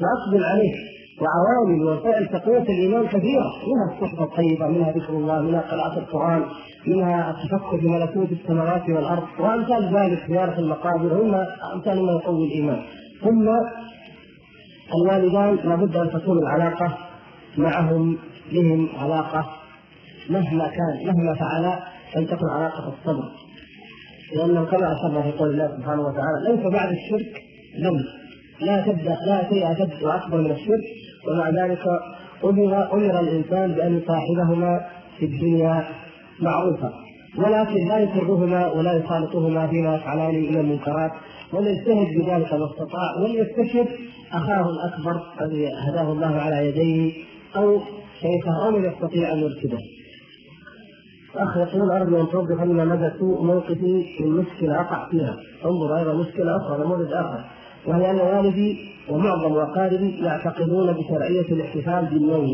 وأقبل عليه. وعوامل وسائل تقوية الإيمان كثيرة. منها الصحبه الطيبة منها ذكر الله منها قراءة القرآن منها التفكر في ملكوت السماوات والأرض. وأمثال ذلك زيارة المقابر. هم أمثال ما يقوي الإيمان. ثم الوالدان لابد أن تكون العلاقة معهم بهم علاقة مهما كان مهما فعلا تكون علاقة الصبر. لأنه كما اشرنا في قول الله سبحانه وتعالى ليس بعد الشرك ذنب لا تبدأ لا شيء أشد وأكبر من الشرك ومع ذلك أمر أمر الإنسان بأن يصاحبهما في الدنيا معروفا ولكن لا يسرهما ولا يخالطهما فيما يفعلان من المنكرات. وليجتهد بذلك ما استطاع وليستشهد أخاه الأكبر الذي هداه الله على يديه أو شيخه أو من يستطيع أن يرشده. اخ يقول أرجو أن توضح لنا مدى سوء موقفي من مشكله أقع فيها انظر أيضا مشكلة أخرى نموذج آخر وهي أن والدي ومعظم اقاربي يعتقدون بشرعية الاحتفال باليوم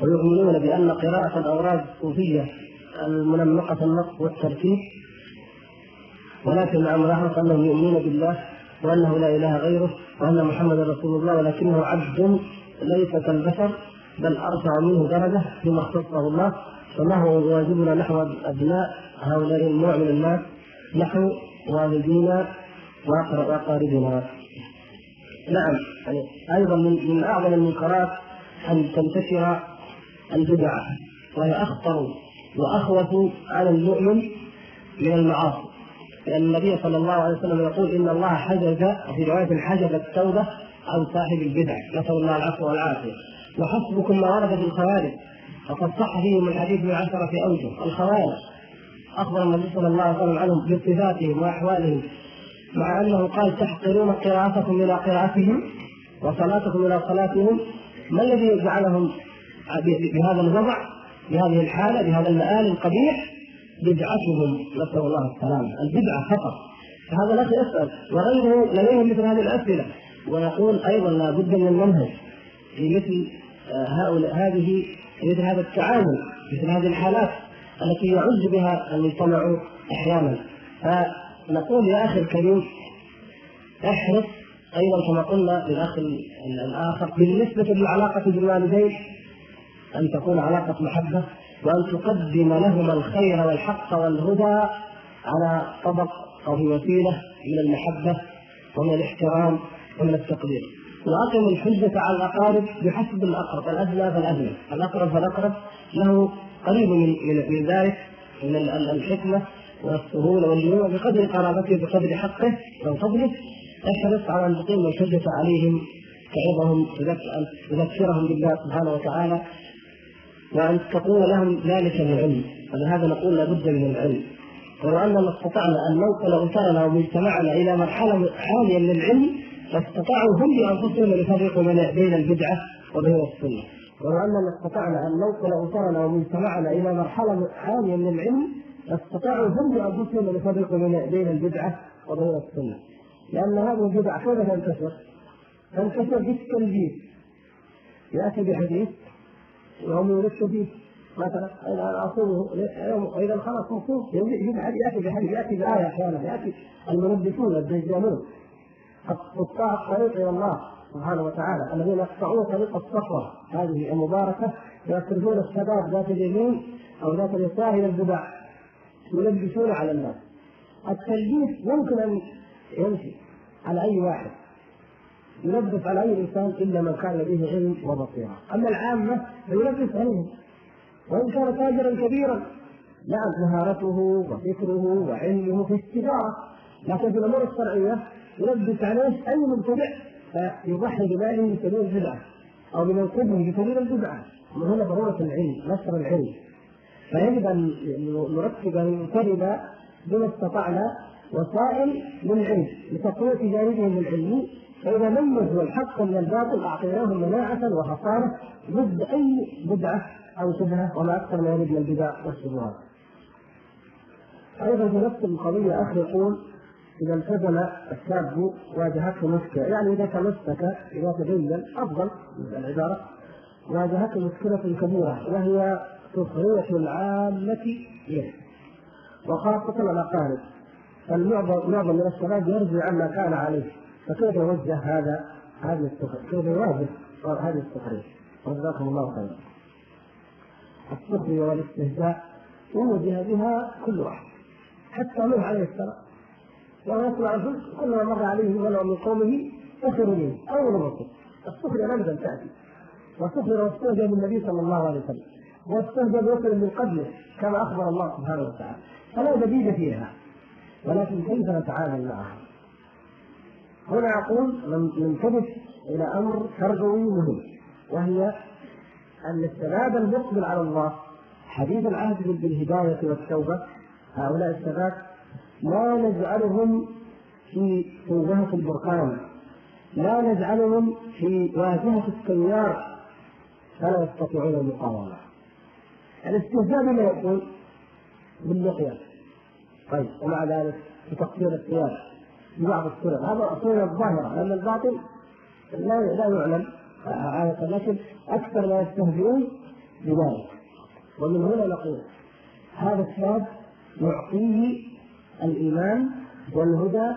ويؤمنون بأن قراءة الاوراد الصوفيه المنمقة النص والترتيب ولكن مع ملاحظة أنهم يؤمنون بالله وأنه لا إله غيره وأن محمدا رسول الله ولكنه عبد ليس كالبشر بل أرفع منه درجة فيما اختصه الله. فما هو واجبنا نحو أبناء هؤلاء النوع من الناس؟ نحو والدينا وأقاربنا نعم يعني أيضا من, من أعظم المنكرات أن تنتشر البدع وهي أخطر وأخوف على المؤمن من المعاصي. لأن النبي صلى الله عليه وسلم يقول إن الله حجز في رواية حجز التوبة عن صاحب البدع. نسأل الله العفو والعافية. وحسبكم ما ورد في الخوارج فقد صح الحديث من عشرة أوجه. الخوارج. أخبر النبي صلى الله عليه وسلم عنهم بصفاتهم وأحوالهم مع أنه قال تحقرون قراءتكم إلى قراءتهم وصلاتكم إلى صلاتهم. ما الذي جعلهم بهذا الوضع بهذه الحالة بهذا المآل القبيح؟ بدعتهم نسأل الله السلامة. البدعة فقط. فهذا الأخ يسأل وغيره لديهم مثل هذه الأسئلة؟ ويقول أيضا لا بد من المنهج في مثل آه، هؤلاء هذه مثل هذا التعامل مثل هذه الحالات التي يعز بها المجتمع أحيانا. فنقول يا أخي الكريم احرص أيضا كما قلنا للأخ الآخر بالنسبة للعلاقة بالوالدين أن تكون علاقة محبة. وأن تقدم لهما الخير والحق والهدى على طبق أو وسيلة من المحبة ومن الاحترام ومن التقدير. وأقم الحجة على الأقارب بحسب الأقرب الأدنى فالأدنى. الأقرب فالأقرب له قريب من, من, من ذلك من الحكمة والسهولة والجنوع بقدر قرابته بقدر حقه وفضله احرص على أن تقيم الحجة عليهم تعظهم تذكرهم بالله سبحانه وتعالى. وأن تقول لهم ذلك العلم ولهذا نقول لابد من العلم. ولو أننا استطعنا أن ننقل أسرنا ومجتمعنا إلى مرحلة عالية من العلم لاستطاعوا هم بأنفسهم أن يفرقوا بين البدعة وبين السنة. ولو أننا استطعنا أن ننقل أسرنا ومجتمعنا إلى مرحلة عالية من العلم لاستطاعوا هم بأنفسهم أن يفرقوا بين البدعة وبين السنة. لأن هذه البدعة كيف تنتشر؟ تنتشر بالتلبيس يأتي بحديث وهم يلف فيه مثلا اصومه وإذا خلاص مصوم يأتي بحديث يأتي بآية أحيانا. يأتي المنبسون الدجالون. قطاع الطريق إلى الله سبحانه وتعالى الذين يقطعون طريق الصفوه هذه المباركة ويتركون الشباب ذات اليمين أو ذات اليسار إلى البدع يلبسون على الناس. التلبيس يمكن أن يمشي على أي واحد. يلبس على أي إنسان إلا من كان لديه علم وبصيرة، أما العامه فيلبس عليهم وإن كان تاجرا كبيرا نعم مهارته وفكره وعلمه في التجاره لكن في الأمور الشرعية يلبس عليه أي مبتدع فيضحي بماله من سبيل البدعة أو بمنصبه في سبيل البدعة. ومن هنا ضرورة العلم نشر العلم. فيجب أن نرتب نقترب بما استطعنا وسائل للعلم لتقوية جانبهم العلمي فإذا ميزوا الحق من الباطل أعطيناهم مناعة وحصانة ضد أي بدعة أو شبهة وما أكثر ما يريد من البدع والشبهات. أيضا في نفس القضية أخ يقول إذا التزم الشاب واجهته مشكلة، يعني إذا تمسك إذا تدين أفضل العبارة واجهته مشكلة كبيرة وهي سخرية العامة به وخاصة الأقارب فالمعظم من الشباب يرجع عما كان عليه فكيف يوجه هذا هذه السخرية؟ كيف يواجه هذه السخرية؟ وجزاكم الله خيرا. السخرية والاستهزاء وجه بها كل واحد حتى نوح عليه السلام وهو يسمع الفلك كلما مر عليه ملأ من قومه سخروا منه أول الرسل السخرية لم تأتي وسخر واستهزأ بالنبي صلى الله عليه وسلم واستهزأ برسل من قبله كما أخبر الله سبحانه وتعالى فلا جديد فيها ولكن كيف نتعامل معها؟ هنا أقول ننتبه إلى أمر تربوي مهم وهي أن الشباب المقبل على الله حديث العهد بالهداية والتوبة هؤلاء الشباب لا نجعلهم في واجهة البرهان لا نجعلهم في واجهة التيار فلا يستطيعون المقاومة. الاستهزاء بما يكون باللقيا طيب ومع ذلك بتقصير الثياب. ببعض الصور هذا الصورة الظاهرة لأن الباطل لا لا يعلم عادة لكن أكثر ما يستهزئون بذلك. ومن هنا نقول هذا الشاب يعطيه الإيمان والهدى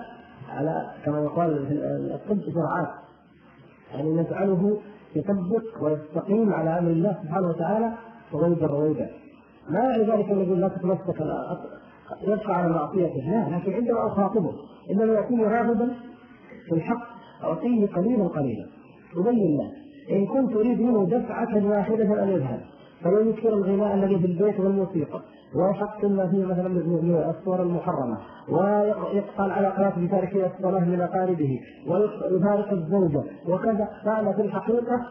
على كما يقال في الطب جرعات. يعني نجعله يطبق ويستقيم على أمر الله سبحانه وتعالى رويدا رويدا ما يعني ذلك ان يقول لا تتمسك يبقى على معصيته لا لكن عندما اخاطبه إنما ياتيني راغبا في الحق أعطيه قليلا قليلا. أبين له إن كنت أريد منه دفعة واحدة أن يذهب فينكر الغناء الذي في البيت والموسيقى. ويحطم ما فيه مثلا من الصور المحرمة. ويقطع العلاقات بتارك الصلاه من أقاربه. ويفارق الزوجة. وكذا. كان في الحقيقة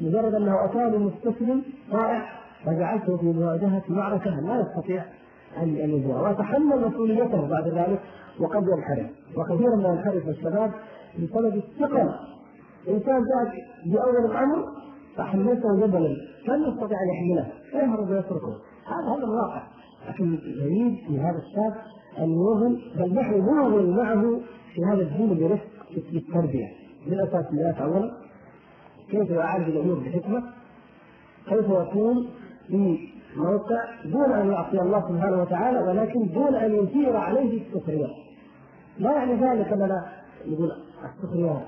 مجرد أنه أتاني مستسلم رائع فجعلته في مواجهة معركة لا يستطيع يجوع ويتحمل مسؤوليته بعد ذلك وقد ينحرف. وكثيرا ما ينحرف الشباب بسبب الثقل إنسان جاءك بأول الأمر فحملته جبلا لن يستطيع أن يحمله فيهرب ويتركه هذا هذا الواقع. لكن يريد في هذا الشاب أن يوغل بل نحن نوغل معه في هذا الدين برفق في التربية. بالاساسيات اولا؟ كيف يعالج الأمور بحكمة؟ كيف يكون في موقع دون أن يعصي الله سبحانه وتعالى ولكن دون أن يثير عليه السخرية. لا يعني ذلك اننا نقول السخرية.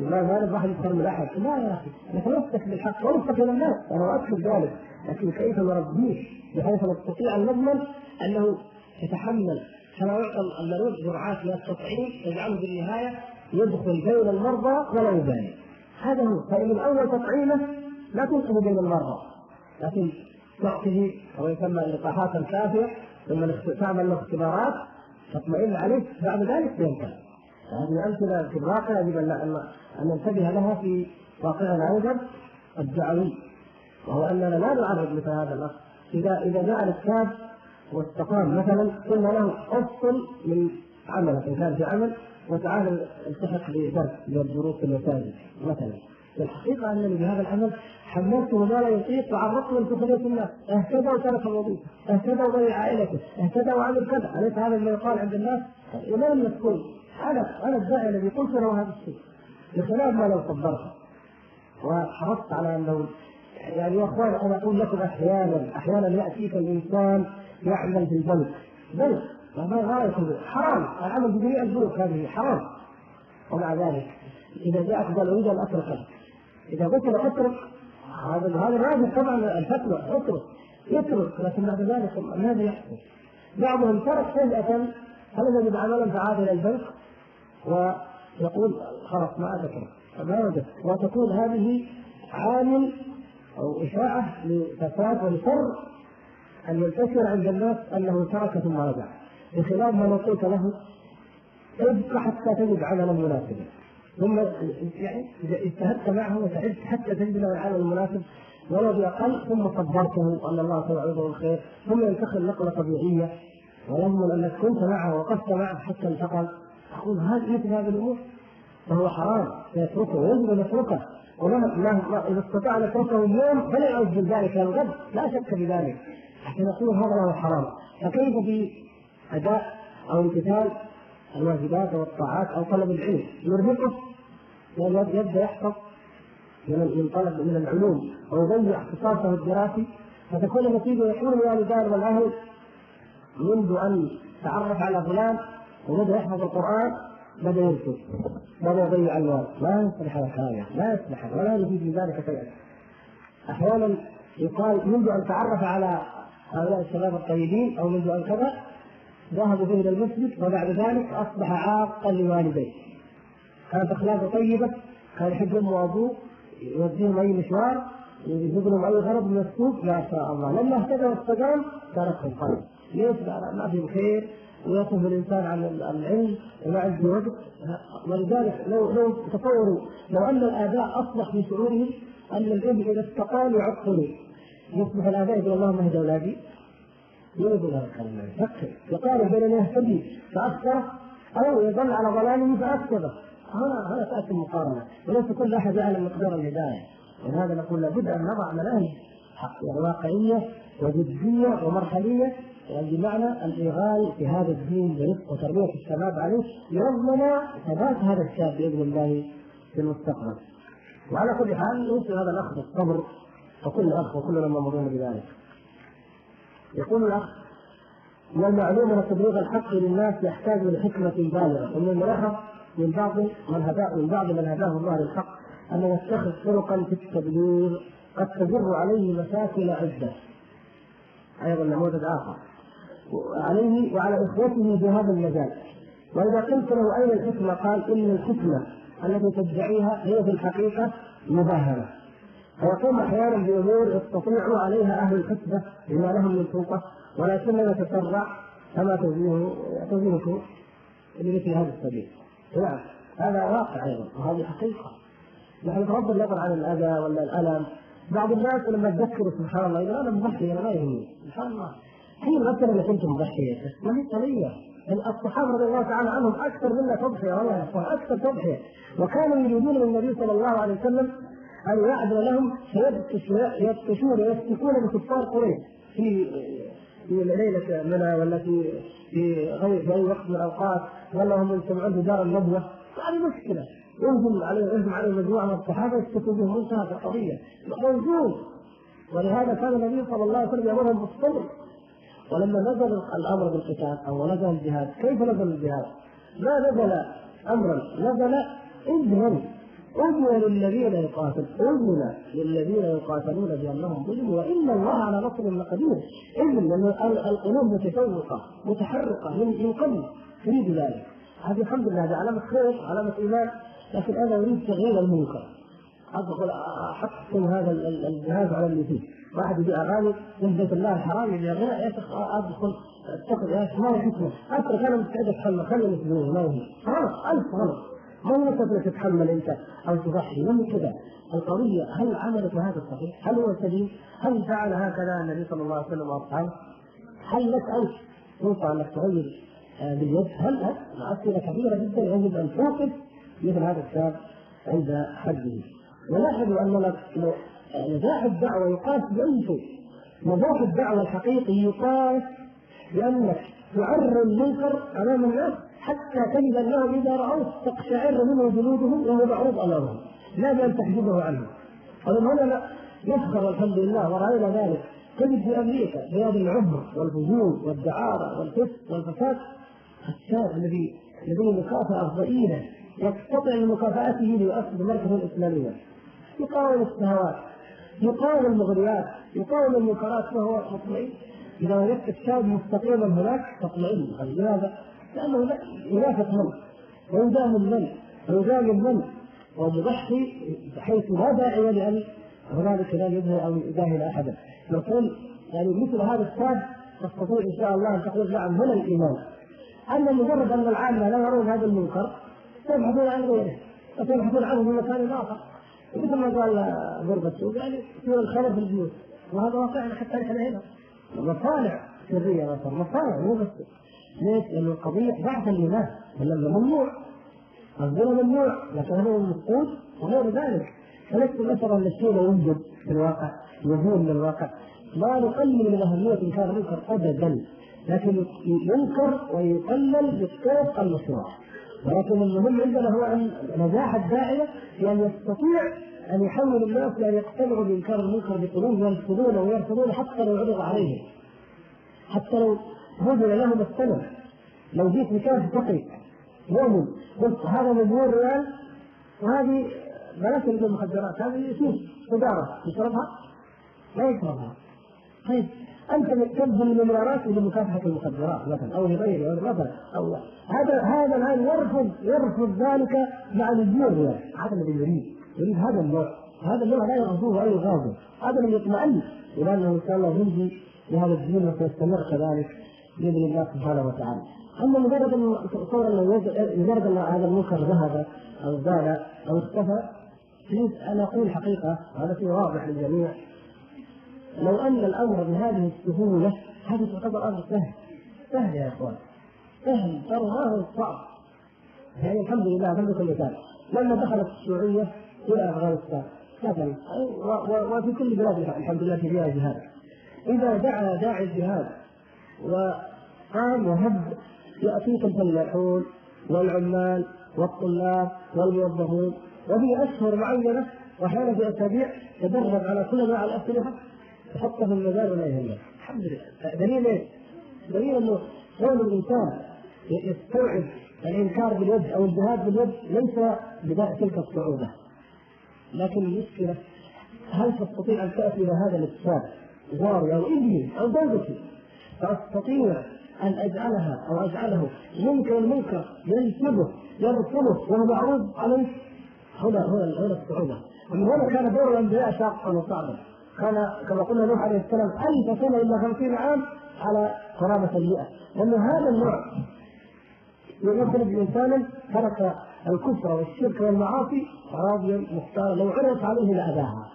ما ما الواحد يفهم من احد لا يا أخي نتمسك بالحق ونمسك إلى الناس. أنا اكتب ذلك. لكن كيف نربيه بحيث نستطيع أن نضمن أنه يتحمل كما يعطى المريض جرعات من التطعيم تجعله في النهاية يدخل بين المرضى ولا يبالي. هذا هو. فإن أول تطعيمه لا تنقذ بين المرضى. لكن تعطيه ويسمى يسمى اللقاحات الكافية ثم تعمل له اختبارات تطمئن عليه بعد ذلك ينتهي. هذه امثله في الواقع يجب ان ان ننتبه لها في واقعنا أيضا الدعوي وهو أننا لا نعرض مثل هذا الأخ. اذا إذا جاء الكتاب واستقام مثلا قلنا له أفصل من عملك إن كان في عمل وتعال التحق بدرس من الدروس المساجد مثلا. الحقيقة انني بهذا العمل حملته ما لا يطيق وعرضته من سخريه الناس. اهتدى وترك الوظيفة. اهتدى وضيع عائلته. اهتدى وعمل كذا. أليس هذا ما يقال عند الناس؟ امام مسؤول أنا أنا الداعي الذي قلت له هذا الشيء. بخلاف ما لو صبرت وحرصت على أنه يعني يا أخوان أنا أقول لكم أحيانا أحيانا يأتيك الإنسان يعمل في البنك بنك ما غاية حرام. العمل بجميع البنوك هذه حرام. ومع ذلك إذا جاءك اريد ان اترك إذا قلت له اترك هذا هذا الراجل طبعا الفتوى اترك يترك لكن بعد ذلك ماذا يحصل؟ بعضهم ترك فجأة هل وجد عملا فعاد إلى البنك؟ ويقول خلاص ما اترك ما وجد وتكون هذه عامل أو إشاعة لفساد ولشر أن ينتشر عند الناس أنه ترك ثم رجع. بخلاف ما لو قلت له ابقى حتى تجد عملا مناسبا. ثم يعني اجتهدت معه وتعبت حتى تجد له العمل المناسب ولو بأقل ثم صبرته ان الله سيعوده الخير ثم ينتقل نقلة طبيعية. ويضمن انك كنت معه وقفت معه حتى انتقل. أقول هذه مثل هذه الأمور. فهو حرام. سيتركه ويجب أن يتركه. وما إذا استطاع أن يتركه اليوم فليعود ذلك الغد لا شك في ذلك. حتى نقول هذا له حرام. فكيف في أداء أو امتثال الواجبات والطاعات أو طلب العلم. يرهقه يبدا يحفظ من طلب من العلوم ويضيع اختصاصه الدراسي فتكون النتيجه يحول الوالدان والأهل منذ أن تعرف على فلان وبدأ يحفظ القرآن بدأ يركض بدأ يضيع الوالد لا يصلح هذا حاجة لا يصلح ولا يفيد من ذلك شيئا. أحيانا يقال منذ أن تعرف على هؤلاء الشباب الطيبين أو منذ أن كذا ذهبوا به إلى المسجد وبعد ذلك أصبح عاقا لوالديه. كانت أخلاقه طيبة كان يحب امه وأبوه يوديهم أي مشوار يجيب لهم أي غرض من السوق ما شاء الله. لما اهتدى واستقام تركهم خالص ليش؟ ما في خير ويصف الإنسان عن العلم وما عنده وقت ولذلك لو لو تصوروا لو أن الآباء أصبح في شعورهم أن الابن إذا استقام يعطني يصبح الآباء يقول اللهم اهد أولادي. من يقول هذا الكلام يقارن بين ان يهتدي فاكثر أو يظل على ضلاله فاكثره هنا هنا تأتي المقارنة. وليس كل أحد يعلم مقدار الهداية. ولهذا نقول لابد أن نضع مناهج واقعية وجدية ومرحلية. يعني بمعنى الإغال في هذا الدين برفق وتربية الشباب عليه. يضمن ثبات هذا الشاب بإذن الله في المستقبل. وعلى كل حال يوصي هذا الأخ بالصبر وكل أخ وكلنا مأمورون بذلك. يقول الأخ من المعلوم أن تبليغ الحق للناس يحتاج إلى حكمة بالغة ومن الملاحظ من بعض من هداه من بعض من هداه الله للحق أن يتخذ طرقا في التبليغ قد تجر عليه مشاكل عدة. أيضا نموذج آخر عليه وعلى إخوته في هذا المجال وإذا قلت له أين الحكمة؟ قال إن الحكمة التي تدعيها هي في الحقيقة مباهرة فيقوم أحيانا بأمور يستطيع عليها أهل الحكمه بما لهم من سلطة ولكننا نتسرع كما توجيه توجيهكم لمثل هذا السبيل. نعم هذا واقع أيضا وهذه حقيقة. نحن بغض النظر عن الأذى ولا الألم. بعض الناس لما تذكروا سبحان الله يقول أنا مضحي أنا ما يهمني. سبحان الله. حين مثلا إنك أنت مضحيه ما هي قضيه الصحابة رضي الله تعالى عنهم أكثر منا تضحيه والله يا أخوان أكثر تضحيه وكانوا يريدون من النبي صلى الله عليه وسلم ان يعدل لهم فيبتشون ويفتكون بكفار قريش. في في ليلة منى ولا في في غير في أي وقت من الأوقات ولا هم يجتمعون في دار الندوه هذه مشكلة. يهجم عليه يهجم عليه مجموعة من الصحابة يشتكوا بهم. انتهت القضية. موجود. ولهذا كان النبي صلى الله عليه وسلم يأمرهم بالصبر. ولما نزل الأمر بالقتال أو نزل الجهاد كيف نزل الجهاد؟ ما نزل أمرا. نزل اذنا اذن للذين يقاتلون اذن للذين يقاتلون بأنهم ظلموا وإن الله على نصر لقدير. إذن لأن القلوب متشوقه متحرقة من قبل. تريد ذلك. هذه الحمد لله هذه علامة خير علامة إيمان. لكن أنا أريد تغيير المنكر. ادخل احكم هذا الجهاز على اللي فيه. واحد يجي أغاني من بيت الله الحرام يجي اغنى يا شيخ أدخل اتخذ يا شيخ ما هو حكمه؟ أترك أنا مستعد أتحمل خليني في ما هو خلاص ألف غلط هو انك تتحمل أنت أو تضحي من كذا القضية هل عملت هذا الصحيح؟ هل هو سليم؟ هل فعل هكذا النبي صلى الله عليه وسلم وأصحابه؟ هل لك انت سلطه أنك تغير آه، باليد؟ هل اسئله كثيره جدا يجب أن توقف مثل هذا الشاب عند حده ولاحظوا أن نجاح الدعوة يقاس بأي شيء نجاح الدعوة الحقيقي يقاس بأنك تعرض المنكر أمام الناس حتى تجد انهم إذا رأوه تقشعر منه جلودهم وهو معروض أمامهم. لا بان تحجبه عنه. ومن هنا يفخر الحمد لله ورأينا ذلك. تجد في أمريكا بهذا العمر والفجور والدعارة والفسق والفساد. الشاب الذي لديه مكافاه ضئيله يستطيع لمكافاته ليؤسس مركزا اسلاميا يقاوم الشهوات يقاوم المغريات يقاوم المنكرات فهو مطمئن إذا وجدت الشاب مستقيما هناك تطمئن. لماذا؟ لأنه ينافق من؟ ويداهم من؟ ويجامل من؟ ومضحي بحيث لا داعي لأن هنالك لا يظهر أو يداهن احدا نقول يعني مثل هذا الشاب تستطيع إن شاء الله أن تقول نعم هنا الإيمان. اما مجرد أن العامه لا يرون هذا المنكر سيبحثون عن غيره وسيبحثون عنه في مكان آخر. مثل ما قال غربة يعني في الخلل في البيوت وهذا واقعنا حتى نحن هنا. مصانع سرية مثلا مصانع مو بس. ليش؟ لأن القضية ضعف الإيمان. لأنه ممنوع. الظلم ممنوع. لكن هو مفقود وغير ذلك. فلست مثلا للشيء لا يوجد في الواقع يزول من الواقع. ما نقلل من أهمية إنكار المنكر أبدا. لكن ينكر ويقلل بالطرق المشروع. ولكن المهم عندنا هو أن نجاح الداعية في أن يستطيع أن يحول الناس لأن يقتنعوا بإنكار المنكر بقلوب يرفضونه ويرفضونه حتى لو عرض عليهم حتى لو بذل لهم الثمن لو جيت مكان تقي مؤمن قلت هذا مليون ريال وهذه بلاش المخدرات هذه شوف سيجاره يشربها؟ لا يشربها. طيب أنت تبذل مليارات لمكافحة المخدرات مثلا أو لغيره مثلا أو هذا هذا الآن يرفض يرفض ذلك مع ريال. هذا الذي يريد يريد هذا النوع. هذا النوع لا يرفضه أي غاضب. هذا الذي يطمئن إلى انه إن شاء الله ينجي بهذا الدين وسيستمر كذلك. بإذن الله سبحانه وتعالى. أما مجرد أن صور مجرد أن هذا المنكر ذهب أو زال أو اختفى أنا أقول حقيقة هذا شيء واضح للجميع. لو أن الأمر بهذه السهولة هذا تعتبر أمر سهل. سهل يا إخوان. سهل هو صعب. يعني الحمد لله لله مثال لما دخلت الشيوعيه إلى أفغانستان مثلا وفي كل بلاد الحمد لله فيها جهاد إذا دعا داعي الجهاد وقام وهب ياتيك الفلاحون والعمال والطلاب والموظفون وفي أشهر معينة وأحيانا في أسابيع تدرب على كل انواع الأسلحة تحطها في المجال ولا يهمك. الحمد لله. دليل إيه؟ دليل إنه كون الإنسان يستوعب الإنكار باليد أو الجهاد باليد ليس بدايه تلك الصعوبة. لكن المشكلة هل تستطيع أن تأتي إلى هذا الاتفاق جاري أو ابني أو زوجتي فأستطيع أن أجعلها أو أجعله ينكر المنكر ينسبه يرسله وهو معروض عليه هنا هنا هنا الصعوبة. ومن هنا كان دور الأنبياء شاقا وصعبا كان كما قلنا نوح عليه السلام ألف سنة إلا خمسين عام على قرابة المئة. لأن هذا النوع يخرج إنسانا ترك الكفر والشرك والمعاصي راضيا مختارا. لو عرضت عليه لأباها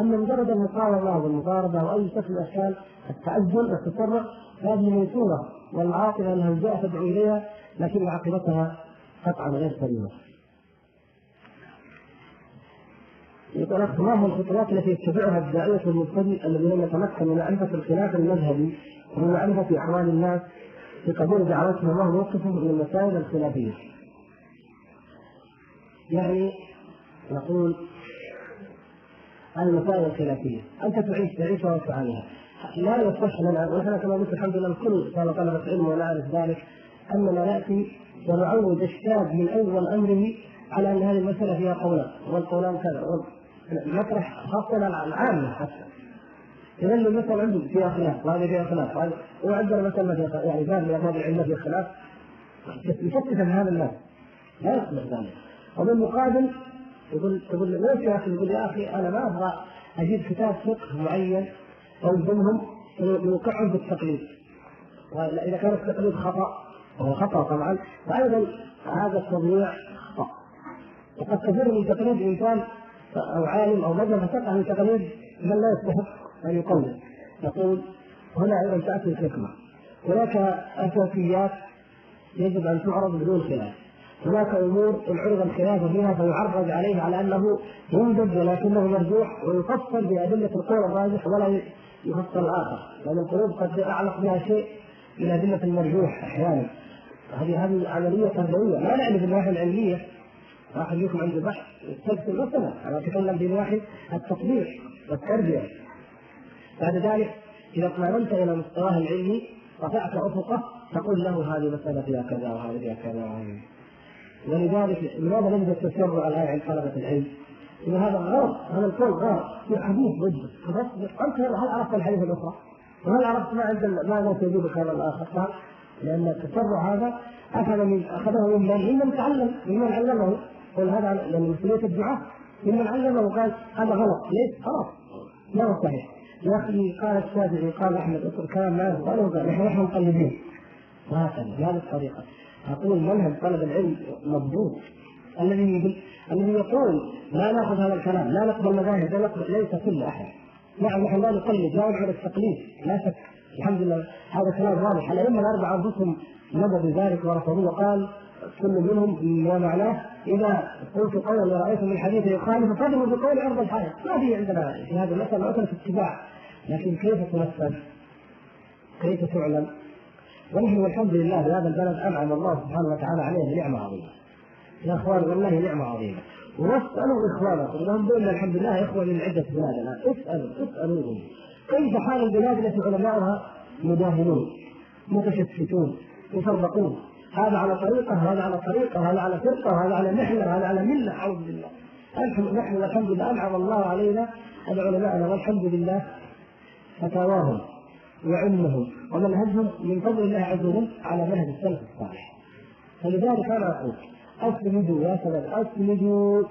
أما مجرد المقاومة والمضاربة أو أي شكل من أشكال التعجل والتسرع هذه ميسورة والعاقبة الهوجاء تدعو إليها لكن عاقبتها قطعا غير سليمة. يقول ما هي الخطوات التي يتبعها الداعية المبتدئ الذي لم يتمكن من معرفة الخلاف المذهبي ومن معرفة أحوال الناس في قبول دعوتهم الله موقفهم من المسائل الخلافية. يعني نقول المسائل الخلافية، أنت تعيش تعيشها وتعانيها. لا يصح لنا ونحن كما قلت الحمد لله الكل كان طلبة علم ونعرف ذلك أننا نأتي ونعود الشاب من أول أمره على أن هذه المسألة فيها قولان والقولان كذا نطرح خاصة العامة حتى. يظل المثل عنده فيها خلاف وهذه فيها خلاف وعندنا مثلا فيها يعني باب من أبواب العلم فيها خلاف. يشتت هذا الناس لا يصلح ذلك. وبالمقابل يقول تقول ليش يا أخي؟ يقول يا أخي أنا ما أبغى أجيب كتاب فقه معين والزمهم يوقعهم بالتقليد وإذا كان التقليد خطأ وهو خطأ طبعا فايضا هذا التضييع خطأ. وقد كثير من تقليد انسان أو عالم أو مذهب فقه من تقليد من لا يستحق أن يقلد يقول هنا أيضا تأتي الحكمة. هناك أساسيات يجب أن تعرض بدون خلاف هناك أمور إن عرض الخلاف فيها فيعرض عليه على أنه ينجز ولكنه مرجوح ويفصل بأدلة القول الراجح ولا يفصل الآخر. لأن القلوب قد أعلق بها شيء من ادله المرجوح أحيانا. هذه هذه عملية تربوية. ما نعني بالناحيه العلمية. واحد منكم عنده بحث يستفسر مثلا. أنا اتكلم في ناحيه التطبيق والتربية. بعد ذلك إذا اطمئننت إلى مستواه العلمي رفعت أفقه تقول له هذه مسألة فيها كذا وهذه فيها كذا ولذلك لماذا نجد التسرع على عند طلبة العلم؟ إن هذا غلط هذا القول غلط. في حديث ضده أنت هل عرفت الحديث الأخرى؟ وهل عرفت ما عند ما لا تجيب الكلام الآخر؟ لأن التسرع هذا أخذ من أخذه من ممن تعلم ممن علمه. قل هذا لأن مسؤولية الدعاء. ممن علمه قال هذا غلط. ليش؟ خلاص. ما هو صحيح. يا أخي قال الشافعي قال أحمد اترك كلام ما قالوا نحن نحن مقلدين. وهكذا بهذه الطريقة. أقول منهج طلب العلم مضبوط الذي الذي يقول لا ناخذ هذا الكلام لا نقبل مذاهب لا نقبل ليس كل أحد نعم نحن لا نقلد لا نعبد التقليد لا شك الحمد لله هذا كلام واضح الأئمة الأربعة انفسهم نبذوا ذلك ورفضوه وقال كل منهم ما معناه إذا قلت قولا ورايت من الحديث يخالف فاضربوا بقول عرض الحائط ما في عندنا في هذه المساله مساله اتباع لكن كيف تنفذ؟ كيف تعلم؟ ونحن والحمد لله في هذا البلد أنعم الله سبحانه وتعالى عليه بنعمة عظيمة. يا أخوان والله نعمة عظيمة. واسألوا إخوانكم لهم بيننا الحمد لله اخوه من عدة بلاد الان اسألوا. اسالوهم كيف حال البلاد التي علماؤها مداهنون متشتتون يفرقون هذا على طريقة هذا على طريقة هذا على فرقة وهذا على محنة هذا على ملة. أعوذ بالله. نحن والحمد لله أنعم الله علينا العلماء والحمد لله فتاواهم وعلمهم ومنهجهم من فضل الله عز وجل على منهج السلف الصالح. فلذلك أنا أقول اسندوا يا شباب اسندوا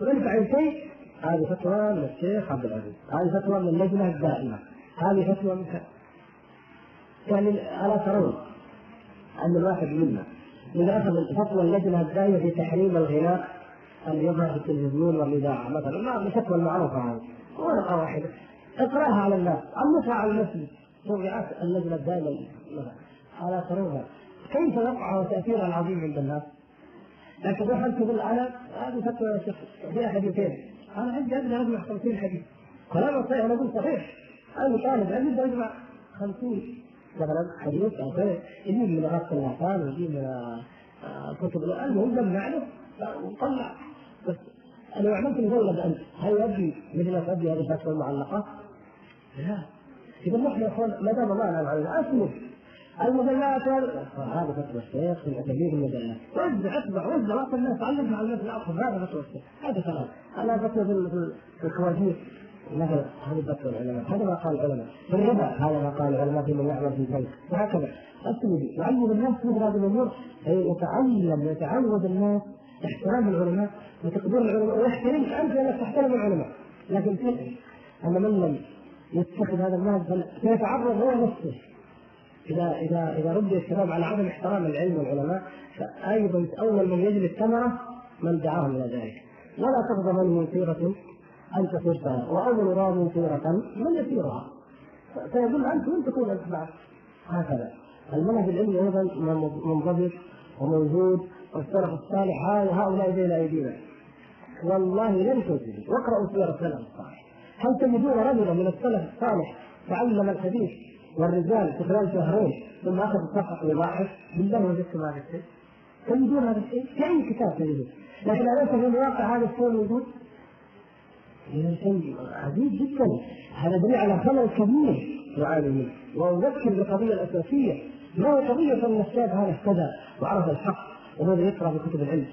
وانفع شيء؟ هذه فتوى من الشيخ عبد العزيز. هذه فتوى من اللجنة الدائمة. هذه فتوى من يعني الا ترون أن الواحد منا إذا أخذ فتوى اللجنة الدائمة في تحريم الغناء اللي يظهر في التلفزيون والإذاعة مثلا. ما الفتوى المعروفة هذه. ورقه واحدة. اقرأها على الناس. علقها على المسجد توقيعات اللجنة الدائمة. الا ترونها كيف يقع تأثيرها العظيم عند الناس؟ لكن واحد تقول أنا هذه فتوى يا شيخ فيها حديثين. أنا عندي أدنى اجمع 50 حديث. كلام صحيح أنا أقول صحيح؟ أنا طالب علم اجمع 50 مثلا حديث أو كذا يجيب من غسل الاعصاب ويجيب من كتب المهم جمع له. وطلع. بس أنا لو عملت مجلد انت هل يؤدي مثل ما تؤدي هذه الفتوى المعلقة؟ لا. إذا نحن يا أخوان ما دام الله انعم علينا اسلم المجلات هذا فتوى الشيخ في تجديد المجلات وزع أتبع وزع وقت الناس علمها على الناس. الاطفال هذا فتوى الشيخ. هذا كلام هذا فتوى في الكوازير مثلا هذه فتوى العلماء. هذا ما قال العلماء. في الربا هذا ما قال العلماء في من يعمل في البنك وهكذا. التمدي يعلم الناس مثل هذه الأمور. يتعلم يتعود الناس احترام العلماء وتقدير العلماء ويحترمك انت انك تحترم العلماء. لكن تعرف ان من لم يتخذ هذا النهج سيتعرض هو نفسه إذا إذا إذا رد الشباب على عدم احترام العلم والعلماء فايضا أول من يجري الثمره من دعاهم إلى ذلك. ولا تغضب من سيره أن تصير وأول راض سيره من يسيرها فيدل عنك ان تكون أنت بعد هكذا. المنهج العلمي أيضا منضبط وموجود. والسلف الصالح هؤلاء بين أيدينا. والله لن تجدوا واقرأوا سير السلف الصالح. هل تجدون رجلا من السلف الصالح تعلم الحديث؟ والرجال في خلال شهرين ثم أخذ صفحة يضاعف بالله وجدتم هذا الشيء. تجدون هذا الشيء؟ في اي كتاب تجدون لكن أليس في الواقع هذا الشيء موجود؟ هذا شيء عجيب جدا. هذا دليل على خلل كبير يعاني منه واذكر بالقضية الأساسية. ما هو قضية ان الشاب هذا اهتدى وعرف الحق وهذا يقرأ في كتب العلم.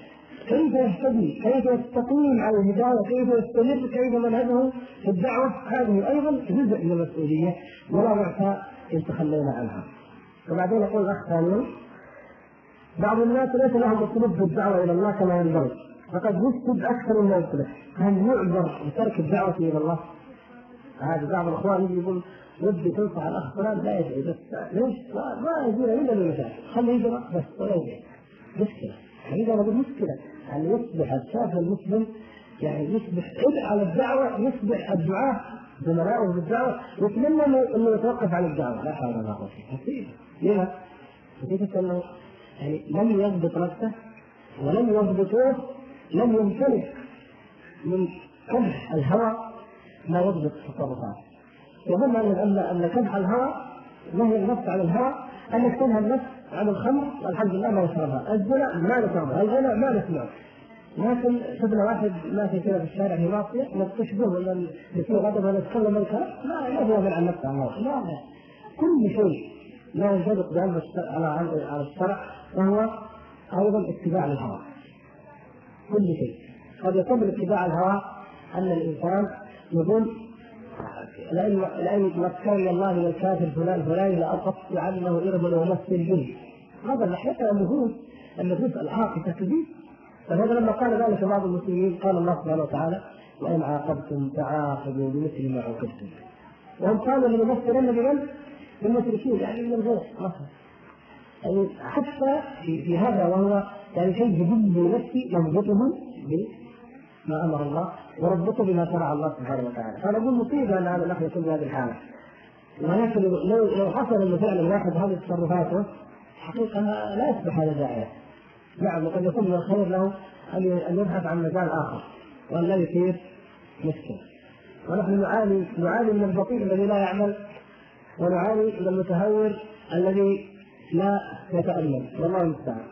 كيف يهتدي؟ كيف يستقيم على الهداية؟ كيف يستمر؟ كيف منهجه في الدعوة؟ هذه أيضا جزء من المسؤولية ولا نعفى إن تخلينا عنها. وبعدين يقول الاخ ثانيا بعض الناس ليس لهم أسلوب في الدعوة إلى الله كما ينبغي فقد يفسد أكثر مما يصلح هل يعذر بترك الدعوة إلى الله؟ هذا بعض الأخوان يجي يقول ودي تنصح الأخ فلان لا يدعي بس ليش؟ ما يزول إلا بالمشاكل خليه يجرى بس ولا يدعي مشكلة هذا نقول مشكله ان يصبح الشاب المسلم يعني يصبح عبء على الدعوه يصبح الدعاء زملائه بالدعوه يتمنى انه يتوقف عن الدعوة. لا حول ولا قوة مصيبه لما؟ نتيجه انه يعني لم يضبط نفسه ولم يضبطوه لم يمتلك من كبح الهوى ما يضبط تصرفاته يظن ان أن كبح الهوى نهي النفس عن الهوى انك تنهى النفس عن الخمر والحمد لله ما يشربها، الزنا ما نشربها، الغنى ما نسمع. لكن شفنا واحد ماشي كذا في الشارع في معصيه نستشبه ولا يصير غضب ولا يتكلم الكلام لا لا. هو عن نفسه لا كل شيء لا ينطبق على على الشرع وهو أيضا اتباع الهوى. كل شيء. قد يكون اتباع الهوى أن الإنسان يقول لأن لأن مكان الله والكافر فلان فلان لاقط لعله ارمل ومثل به. هذا الحقيقة النفوس النفوس العاقفه تزيد فهذا لما قال ذلك بعض المسلمين قال الله سبحانه وتعالى وإن عاقبتم فعاقبوا بمثل ما عوقبتم وهم قالوا لنمثلن بمن؟ بالمشركين يعني من الغير مثلا يعني حتى في, في هذا وهو يعني شيء يدل نفسي يربطه ما أمر الله وربطه بما شرع الله سبحانه وتعالى. فنقول مصيبة أن هذا الأخ يكون بهذه الحالة. ولكن لو لو حصل انه فعلا واحد هذه تصرفاته حقيقة لا يصبح هذا داعيه نعم وقد يكون من الخير له أن أن يبحث عن مجال آخر وأن لا يثير مشكلة. ونحن نعاني نعاني من البطيء الذي لا يعمل ونعاني من المتهور الذي لا يتأمل. والله المستعان.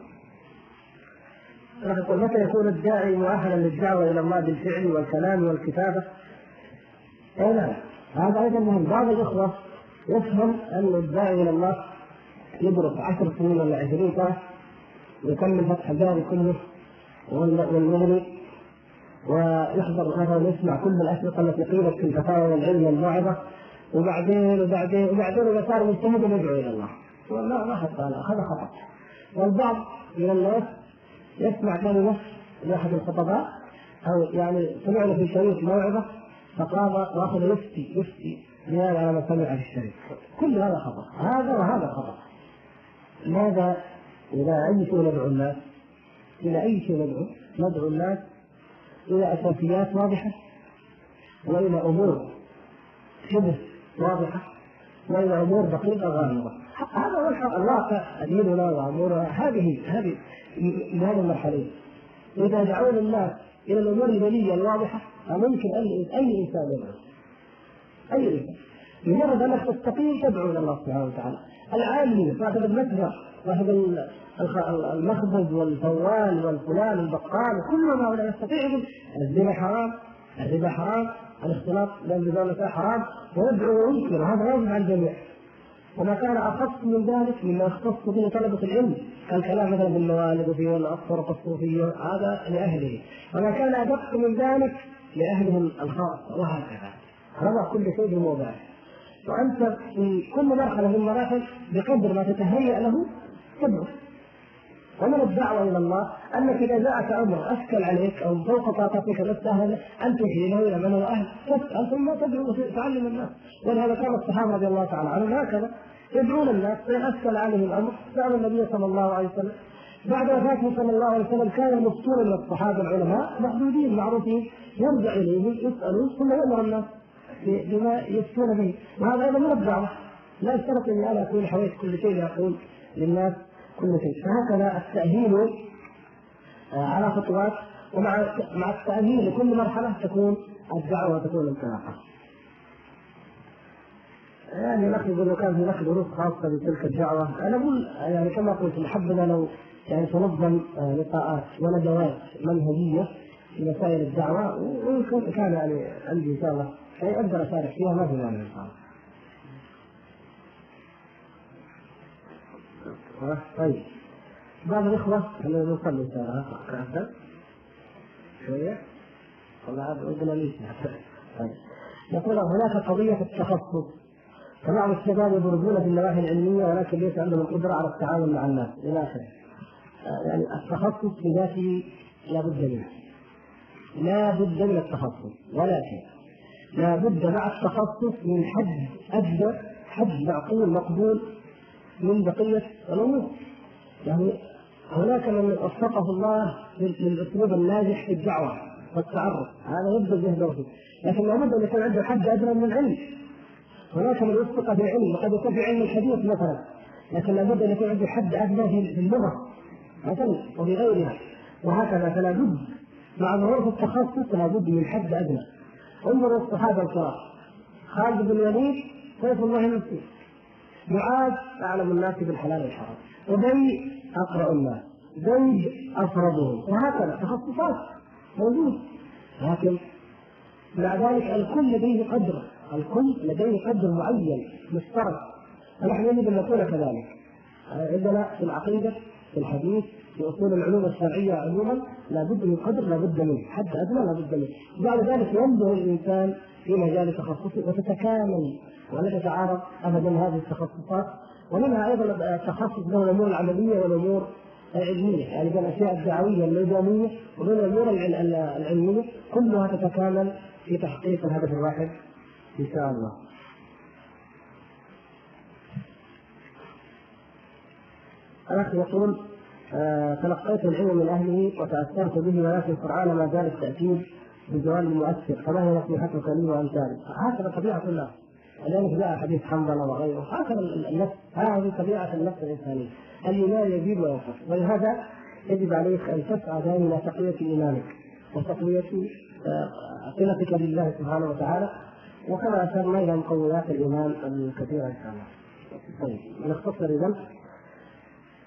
يقول متى يكون الداعي مؤهلا للدعوة إلى الله بالفعل والكلام والكتابة؟ أي نعم. هذا أيضا مهم. بعض الأخوة يفهم أن الداعي إلى الله يدرس عشر سنين ولا عشرين سنه يكمل فتح الباري كله والمغني ويحضر مثلا يسمع كل الاشرطه التي قيلت في الفتاوى والعلم والموعظة وبعدين وبعدين وبعدين إذا صار مجتهدا يدعو إلى الله. والله ما حتى هذا خطأ. والبعض من الناس يسمع كلمة لأحد الخطباء أو يعني سمع له في شريط موعظة فقام وأخذ يفتي يفتي بناء على ما سمع في الشريط كل هذا خطأ هذا وهذا خطأ ماذا إلى أي شيء ندعو الناس؟ إلى أي شيء ندعو؟ ندعو الناس إلى أساسيات واضحة وإلى أمور شبه واضحة وإلى أمور دقيقة غامضة هذا هو الواقع ديننا وأمورنا هذه هذه هذه المرحلة إذا دعونا الناس إلى الأمور البنية الواضحة فممكن أي أي إنسان يدعو. أي إنسان. مجرد أنك تستقيم تدعو إلى الله سبحانه وتعالى. العامي صاحب المتجر صاحب المخبز والفوال والفلان البقال كل ما هؤلاء يستطيع يقول الزنا حرام الربا حرام الاختلاط بين الرجال حرام. ويدعو وينكر. هذا واجب على الجميع. وما كان أخص من ذلك مما يختص به طلبة العلم كالكلام مثلا بالموالد وفي الطرق الصوفيه هذا لأهله. وما كان أدق من ذلك لأهلهم الخاص وهكذا. هذا كل شيء بموضعه وأنت في كل مرحله من المراحل بقدر ما تتهيأ له تدعو ومن الدعوة إلى الله أنك إذا جاءك أمر أشكل عليك أو فوق طاقتك لست أهلا أن تحيله إلى من هو أهل. تسأل ثم تدعو تعلم الناس. ولهذا كان الصحابة رضي الله تعالى عنهم هكذا يدعون الناس فإن أشكل عليهم الأمر. سأل النبي صلى الله عليه وسلم بعد وفاته صلى الله عليه وسلم كان المفتون من الصحابة العلماء محدودين معروفين. يرجع إليهم يسألون ثم يأمر الناس بما يفتون به. وهذا أيضا من الدعوة. لا يشترط أني أنا أكون حويت كل شيء لأقول للناس كل شيء فهكذا التأهيل آه، على خطوات ومع مع التأهيل لكل مرحلة تكون الدعوة تكون انطلاقا. يعني يقول لو كان الاخ دروس خاصة بتلك الدعوة أنا أقول يعني كما قلت محبنا لو يعني تنظم آه، لقاءات وندوات منهجية في مسائل الدعوة ويمكن كان يعني عندي إن شاء الله شيء أقدر أشارك فيها ما في مانع إن شاء الله. طيب. بعض الإخوة إحنا نصلي إن شاء الله. شوية. والله عندنا ليش؟ طيب. يقول هناك قضية التخصص. فبعض الشباب يضربون في النواحي العلمية ولكن ليس عندهم القدرة على التعامل مع الناس. إلى آخره. يعني التخصص في ذاته لا بد منه. لا بد من التخصص. ولكن لا بد مع التخصص من حد أدنى حد معقول مقبول من بقية الأمور. يعني هناك من وفقه الله للأسلوب الناجح في الدعوة والتعرف. هذا يبذل جهده فيه لكن لابد أن يكون عنده حد أدنى من العلم. هناك من وفق في العلم وقد يكون في علم الحديث مثلا. لكن لابد أن يكون عنده حد أدنى في اللغة مثلا وفي غيرها. وهكذا فلا بد مع ظهور التخصص لابد من حد أدنى. انظروا الصحابة الكرام. خالد بن الوليد سيف الله المسلم معاذ أعلم الناس بالحلال والحرام. ابي أقرأ الناس. زيد أفرضهم. وهكذا. تخصصات. موجود. لكن مع ذلك الكل لديه قدر. الكل لديه قدر معين. مشترك. فنحن يجب أن نكون كذلك. عندنا في العقيدة في الحديث في أصول العلوم الشرعية عموما لابد من قدر لابد منه. حتى أدنى لابد منه. بعد ذلك ينبغي الإنسان في مجال تخصصه وتتكامل. ولا تتعارض ابدا هذه التخصصات ومنها أيضا التخصص بين الأمور العملية والأمور العلمية يعني بين الأشياء الدعوية الميدانية وبين الأمور العلمية كلها تتكامل في تحقيق الهدف الواحد إن شاء الله. الأخ يقول آه تلقيت العلم من أهله وتأثرت به ولكن سرعان ما زال التاكيد بجوال المؤثر فما هي نصيحتك لي وامثالي؟ هكذا طبيعة الله ولذلك جاء حديث حنظلة وغيره. هكذا النفس هذه طبيعة النفس الإنسانية. الإيمان يزيد وينقص ولهذا يجب عليك أن تسعى دائما إلى تقوية إيمانك وتقوية آه، صلتك بالله سبحانه وتعالى. وكما اشرنا إلى مقومات الإيمان الكثيرة إن شاء الله. طيب نختصر إذا.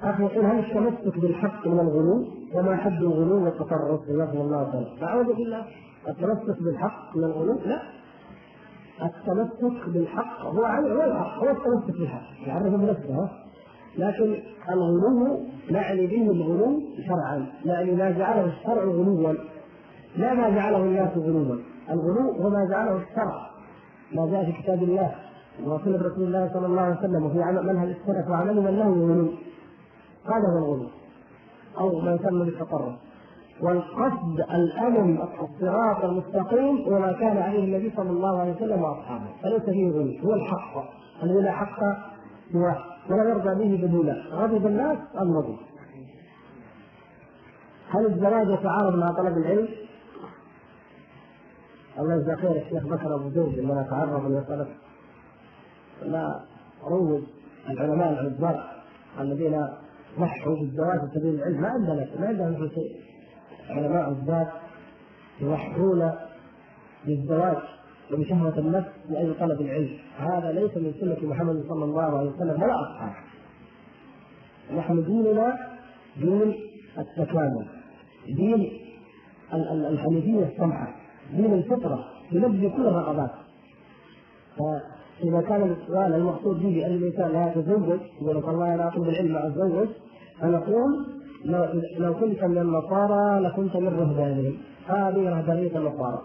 أخي يقول هل التمسك بالحق من الغلو؟ وما حد الغلو والتطرف؟ جزاكم الله خيرا. أعوذ بالله. التمسك بالحق من الغلو؟ لا. التمسك بالحق هو هو الحق هو التمسك بالحق. يعرف بنفسه لكن الغلو نعني به الغلو شرعا. يعني ما جعله الشرع غلوا. لا ما جعله الناس غلوا. الغلو هو ما جعله الشرع. ما جاء في كتاب الله وسنة رسول الله صلى الله عليه وسلم وفي منهج السلف وعمل من له غلو هذا هو الغلو. أو ما يسمى بالتطرف. والقصد الأمن الصراط المستقيم وما كان عليه النبي صلى الله عليه وسلم وأصحابه. فليس فيه غلو هو الحق. الذي لا حق سواه ولا يرضى به بدولا غضب الناس أم رضي. هل الزواج يتعارض مع طلب العلم؟ الله يجزاه خير الشيخ بكر أبو زيد لما تعرض لمساله لا روج العلماء العزار الذين ضحوا بالزواج في سبيل العلم ما عندنا ما عندهم شيء. علماء الذات يضحون بالزواج وبشهوة النفس لأجل طلب العلم. هذا ليس من سنة محمد صلى الله عليه وسلم ولا أصحابه. نحن ديننا دين التكامل دين الحنيفية السمحة دين الفطرة ينبذ كل الرغبات. اذا كان السؤال المقصود به أن الإنسان لا يتزوج يقول الله أنا أطلب العلم اتزوج فنقول لو, لو كنت من النصارى لكنت من رهبانهم. هذه رهبانية النصارى.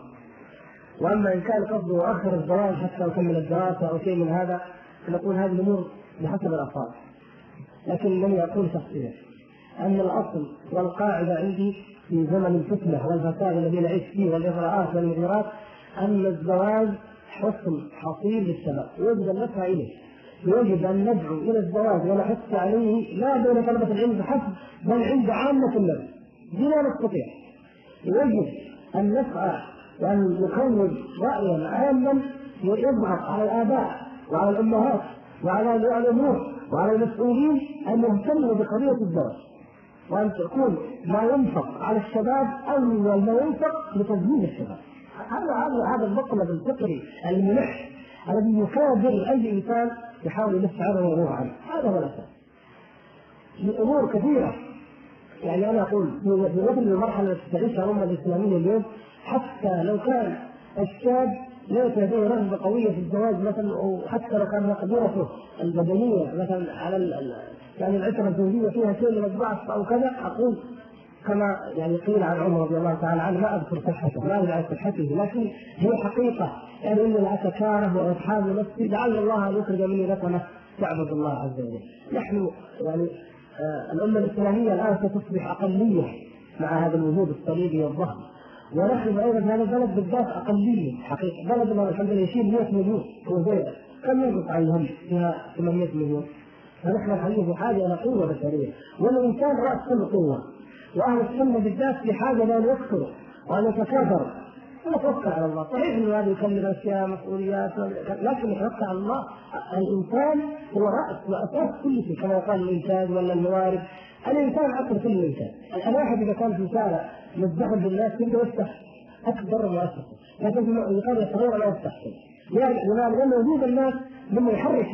وأما إن كان قصده آخر الزواج حتى يكمل الدراسة أو شيء من هذا فنقول هذه الأمور بحسب الأفراد. لكن لم يقول شخصيا. أن الأصل والقاعدة عندي في زمن الفتنة والفساد الذي نعيش فيه والإغراءات والمغيرات أن الزواج حسن حصيل للشباب. ان ندفع اليه يجب أن ندعو إلى الزواج ونحث عليه لا بين طلبة العلم فحسب بل عند عامة الناس بما نستطيع. يجب أن نسعى وأن نكون رايا عاما يضغط على الآباء وعلى الأمهات وعلى اولياء الأمور وعلى المسؤولين ان يهتموا بقضية الزواج. وأن تكون ما ينفق على الشباب اول ما ينفق لتزويد الشباب. هذا هذا هذا المطلب الفطري الملح الذي يكابر أي إنسان يحاول يلف عنه ويروح عنه هذا هو الأساس. من أمور كثيرة. يعني أنا أقول في مثل المرحلة التي تعيشها الأمة الإسلامية اليوم حتى لو كان الشاب ليس لديه رغبة قوية في الزواج مثلا أو حتى لو كان مقدرته البدنيه مثلا على يعني العشره الزوجية فيها شيء من الضعف أو كذا أقول كما يعني قيل عن عمر رضي الله تعالى عنه ما أذكر صحته ما أدري عن صحته لكن هي حقيقة. يعني إني لاتكاره وأصحاب نفسي لعل الله أن يخرج مني نسمه تعبد الله عز وجل. نحن يعني آه الأمة الإسلامية الآن ستصبح أقلية مع هذا الوجود الصليبي الضخم ونحن أيضا في هذا البلد بالذات أقلية حقيقة. بلدنا الحمد لله يشيل 100 مليون وزياده كم ينقص عن الهم فيها 800 مليون. فنحن الحقيقة بحاجه إلى قوة بشرية. والانسان رأس كل قوة. وأهل السنة بالذات في حاجة لأن يكثروا وأن يتكاثروا. ونتوكل على الله، صحيح إنه هذا يكمل أشياء مسؤوليات لكن نتوكل على الله. الإنسان هو رأس وأساس كل شيء كما يقال الانتاج ولا الموارد. الإنسان عقل كل الانسان، الواحد إذا كان في شارع مزدحم بالناس يبدأ يفتح. اكبر مؤسسه، لكن يقال يستطيع لا يفتح. شيء. لماذا؟ لأن وجود الناس مما يحرك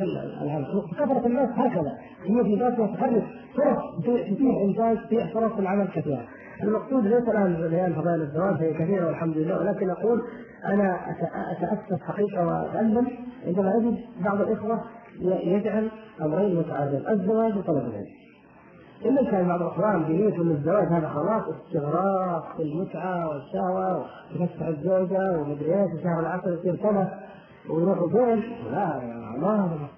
العالم كثرة الناس هكذا. هي في ذاتها تحرك فرص تتيح إنتاج في فرص العمل كثيرة. المقصود ليس الآن بيان فضائل الزواج هي كثيرة والحمد لله ولكن أقول أنا أتأسف حقيقة واتالم عندما أجد بعض الإخوة يجعل أمرين متعادلين الزواج وطلب العلم. إلا كان بعض الإخوان بنية أن الزواج هذا خلاص استغراق في المتعة والشهوة وتفتح الزوجة ومدري إيش وشهر العسل يصير ويروحوا فين؟ لا ما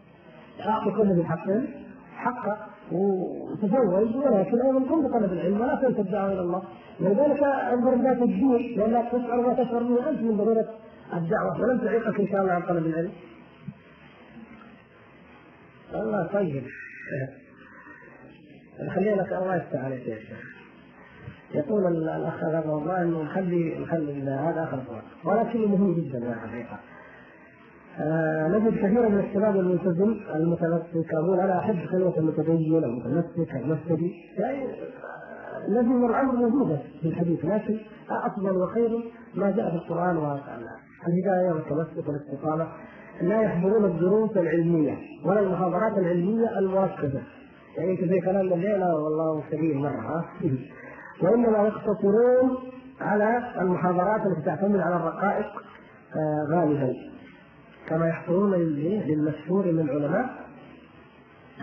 اعطي كل ذي حق حقه وتزوج ولكن أيضا قم بطلب العلم ولا تنسى الدعوه إلى الله ولذلك أنظر ذات الدين لانك تشعر ما تشعر به أنت من ضرورة الدعوة ولن تعيقك إن شاء الله عن طلب العلم. الله طيب خلينا لك الله يفتح عليك يا شيخ. يقول الأخ هذا والله انه نخلي نخلي هذا آخر ولكنه مهم جدا يا حقيقة. آه نجد كثيرا من الشباب الملتزم المتمسك أقول أنا احب كلمه المتدين المتمسك المسجدي يعني الذي من الامر موجودة في الحديث لكن أفضل وخير ما جاء في القرآن والهداية والتمسك والاستقامة. لا يحضرون الدروس العلمية ولا المحاضرات العلمية المركزه يعني إنت زي كلام الليلة والله سليم مرة وإنما يقتصرون على المحاضرات التي تعتمد على الرقائق آه غالبا. كما يحصلون للمشهور من العلماء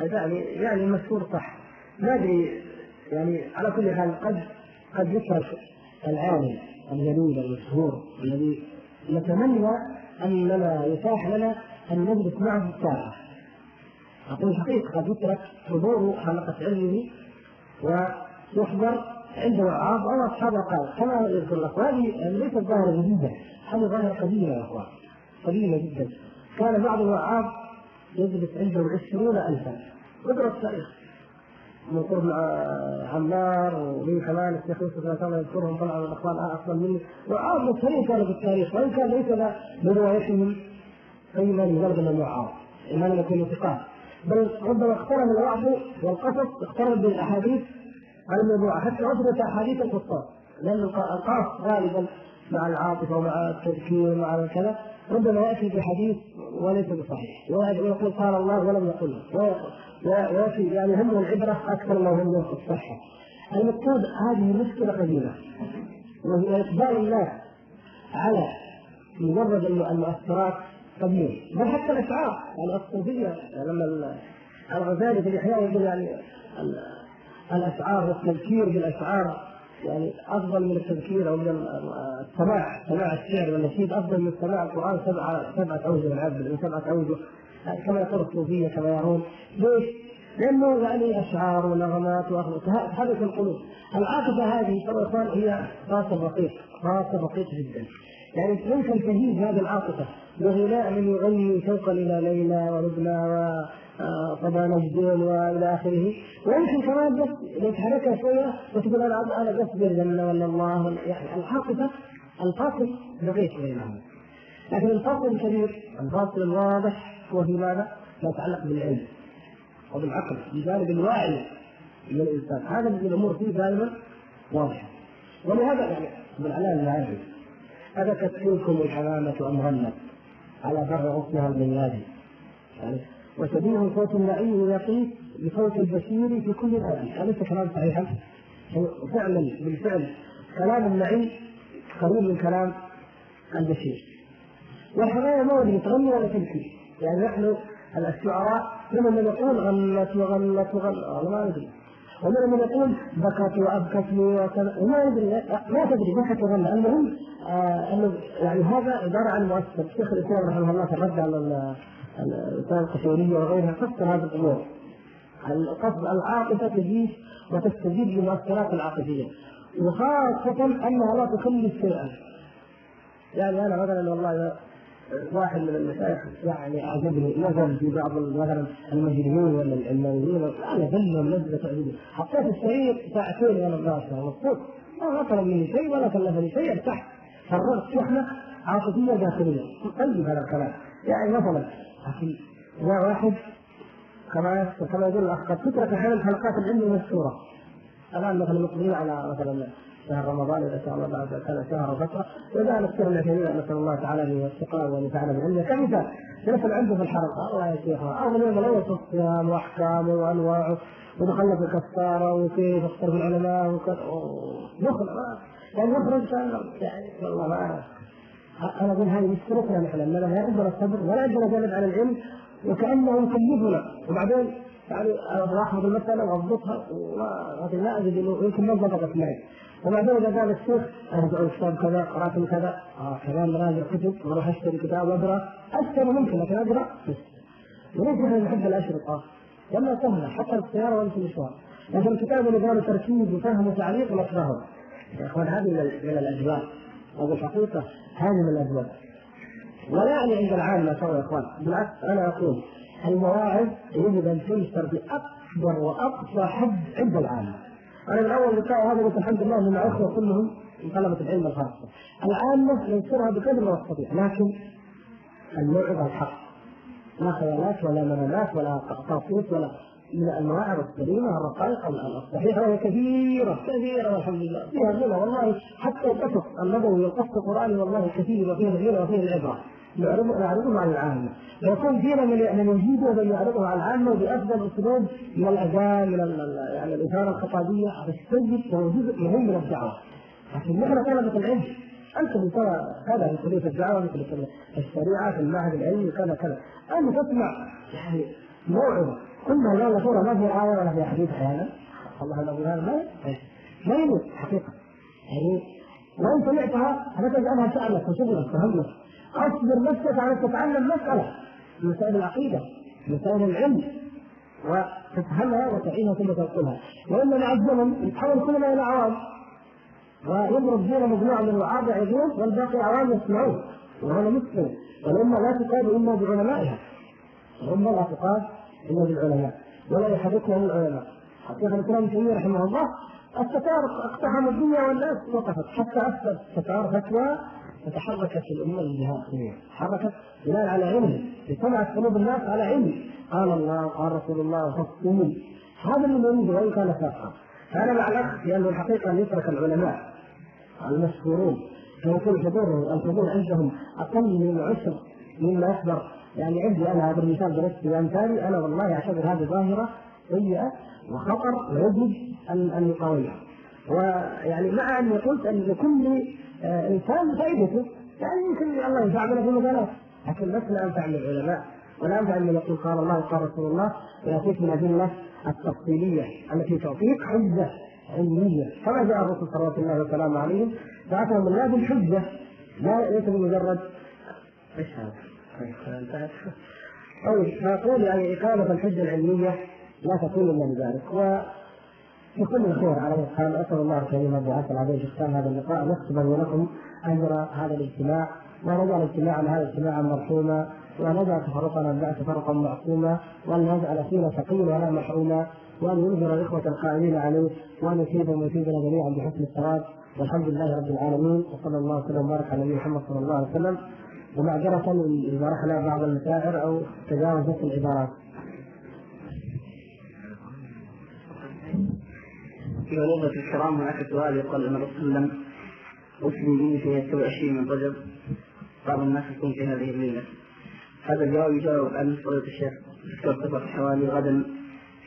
يعني يعني المشهور صح. ما أدري يعني على كل حال قد قد يترك العالم الجليل المشهور الذي نتمنى أننا يتاح لنا أن نجلس معه ساعة. أقول حقيقة قد يترك حضور حلقة علمه ويحضر عنده وعاظ أو أصحاب القائد كما يذكر لك وهذه ليست ظاهره جديده هذه ظاهره قديمة يا أخوان. قديمة جدا. كان بعض الوعاظ يجلس عندهم عشرون ألفا. اقرأ التاريخ من قرب عمار ومين كمان الشيخ يوسف الله يذكرهم طبعا الأخوان أفضل مني. وعاظ مشهورين كانوا في التاريخ. وإن كان ليس بروايتهم قيمه لدرجه من الوعاظ انما لم يكونوا ثقات. بل ربما اقترب الوعظ والقصص اقترب بالأحاديث. على الموضوع حتى اثبت أحاديث القصاص لأن القاص غالبا مع العاطفة ومع التذكير ومع كذا. ربما يأتي بحديث وليس بصحيح. ويقول قال الله ولم يقل. وياتي يعني هم العبرة أكثر ما هم الصحة. المقصود هذه مشكله قديمة. وهي إقبال الناس على مجرد المؤثرات قديم بل حتى الاشعار يعني الصوفيه لما الغزالي في الإحياء يقول يعني الإشعار والتذكير بالإشعار يعني أفضل من التذكير أو من السماع سماع الشعر والنشيد أفضل من سماع القرآن سبعه سبعة أوجه والعياذ من سبعة أوجه. كما يقول الصوفية كما يرون. ليش؟ لأنه يعني أشعار ونغمات تهدف القلوب. العاطفة هذه اخوان هي راسب رقيق راسب رقيق جدا. يعني ممكن تهيج هذه العاطفة؟ بغناء من يغني شوقا إلى ليلى ولبنى وطبعا نجدون وإلى آخره. ويمكن كمان بس يتحركها شوية وتقول أنا أنا بس بالجنه ولا الله. يعني العاطفه الفاصل دقيق بينهم لكن الفاصل الكبير الفاصل الواضح هو في ماذا؟ ما يتعلق بالعلم وبالعقل بجانب الواعي من الإنسان. هذا الأمور فيه دائما واضحه ولهذا يعني ابن علاء العادي هذا تكفيكم الحمامة أم غنت على بر غصنها الميلادي يعني وتبيه صوت النعيم يقيس بصوت البشير في كل الآية أليس كلام صحيحا؟ فعلا بالفعل. كلام النعيم قريب من كلام البشير. والحماية ما ودي تغني ولا تبكي يعني نحن الشعراء لما يقول غنت وغنت وغنت ما ندري. ومنهم من يقول بكت وابكتني وما يدري لا تدري بكت وغنى المهم آه أنه يعني هذا عبارة عن مؤثر الشيخ الإسلام رحمه الله في الرد على الرسالة القشورية وغيرها فسر هذه الأمور. القصد العاطفة تجيش وتستجيب للمؤثرات العاطفية. وخاصة أنها لا تكلف شيئا يعني أنا مثلا والله واحد من المشايخ يعني أعجبني. نزل في بعض مثلا المجرمين ولا العلمانيين أنا ذلهم نزله تعجبني حطيت السرير ساعتين وأنا راسه مبسوط ما طلب مني شيء ولا كلفني شيء. ارتحت. فرغت شحنة عاطفية داخلية. طيب هذا الكلام؟ يعني مثلا لكن جاء واحد كما كما يقول الأخ قد تترك أحيانا حلقات العلم المشهوره الآن مثلا مقبلين على مثلا شهر رمضان إذا شاء الله بعد كان شهر فتره وجاء نذكر العثيمين نسأل الله تعالى أن يوفقه وأن ينفعنا بعلمه كمثال جلس عنده في الحرم. الله يا شيخ. اول يوم الأول الصيام واحكامه وانواعه ودخلنا في الكفاره وكيف اختلف العلماء وكذا دخل يعني يخرج يعني والله ما أنا أقول هذه مشكلتنا نحن. اننا لا عندنا الصبر ولا عندنا جانب على العلم. وكأنه يكلفنا. وبعدين يعني الاحظ المسألة وأضبطها. لكن لا أجد إنه يمكن ما ضبطت معي. وبعدين اذا قال الشيخ ارجع كتاب كذا قرأت كذا آه كمان راجع كتب وأروح أشتري كتاب وأقرأ. اشتري ممكن لكن أقرأ وليش إحنا نحب الاشرطه؟ لما سهله حتى السياره وانت مشوار. لكن الكتاب اللي قالوا تركيز وفهم وتعليق نكرهه يا أخوان هذه من الأجواء. أو الحقيقة هذه من الأجواء. ولا يعني عند العامه ترى يا أخوان. بالعكس أنا أقول المواعظ يجب أن تنشر بأكبر وأقصى حد عند العامه أنا من اول لقاء هذا قلت الحمد لله إن اخوه كلهم من طلبه العلم الخاصة. العامه ننشرها بقدر ما نستطيع. لكن الموعظة الحق. لا خيالات ولا منامات ولا تقاطيس ولا من المواعظ السليمة الرقائق الصحيحة وهي كثيرة. كثيرة والحمد لله. فيها الغنى والله حتى القصص النبوي والقصص القرآني والله كثير وفيه الغنى وفيه العبرة. نعرضه على العامة. ويكون فينا من يجيده ومن يعرضه على العامة بافضل اسلوب من الاذان من يعني الاثاره الخطابية هذا السيد وهو جزء مهم من الدعوة. لكن نحن طلبه العلم. أنتم ترى هذا في كليه الدعوة مثل الشريعه في المعهد العلمي كذا كذا. ان تسمع يعني موعظة. كلها لا صوره ما في آية ولا في حديث أحيانا. الله الذي هذا ما ما يموت حقيقة. يعني لو سمعتها فتجعلها شأنك وشغلك وهمك أصبر نفسك على تتعلم من مسائل العقيدة مسائل العلم. وتفهمها وتعيها ثم تنقلها وإلا مع الزمن يتحول كلنا إلى عوام. ويضرب فينا مجموعة من الوعاظ يعظون والباقي عوام يسمعون. وهذا مسلم. والأمة لا تقاد إلا بعلمائها. الأمة لا تقاد إلا بالعلماء. ولا يحركهم العلماء. حقيقه الإسلام تيمية رحمه الله الستار اقتحم الدنيا والناس وقفت. حتى اثبت ستار فتوى فتحركت الامه للجهاد تحركت بناء على علم اجتمعت قلوب الناس على علم. قال الله قال رسول الله فصلوا هذا اللي نريد وإن كان ساقا فانا مع الاخ لأنه الحقيقة أن يترك العلماء المشهورون. فيكون حضورهم الحضور عندهم أقل من العشر مما يحضر. يعني عندي أنا هذا المثال درست بأمثالي. أنا والله أعتبر هذه ظاهرة سيئة وخطر ويجب ان أن يقاومها. ويعني مع أني قلت أن لكل انسان فائدته يعني يمكن الله ينفع بنا في مجالات. لكن لسنا أنفع من العلماء ولا أنفع من يقول قال الله قال رسول الله ويأتيك من الادله التفصيلية. التي تعطيك حجه علمية. كما جاء الرسول صلى الله وسلامه عليهم فاتهم الله بالحجه لا ليس بمجرد إيش هذا؟ طيب فأقول يعني إقامة الحجة العلمية لا تكون إلا بذلك و في كل خير على اي حال أسأل الله الكريم رب العالمين العظيم ختام هذا اللقاء أن يكتب لكم أجر هذا الاجتماع. ونجعل اجتماعنا هذا اجتماعا مرحوما. ونجعل تفرقنا بعد تفرقا معصوما. وأن يجعل فينا شقيا ولا محروما. وأن ينذر الإخوة القائمين عليه وأن يثيبهم ويثيبنا جميعا بحسن الثواب والحمد لله رب العالمين. وصلى الله وسلم وبارك على نبينا محمد صلى الله عليه وسلم. ومعذرة إذا رحنا بعض المشاعر أو تجاوزت العبارات. في عروضة الكرام هناك سؤال يقول أن الرسول وسلم أسلم به في 27 من رجب. بعض الناس يكون في هذه الليلة. هذا الجواب يجاوب عن فضيلة الشيخ دكتور صفر حوالي غدا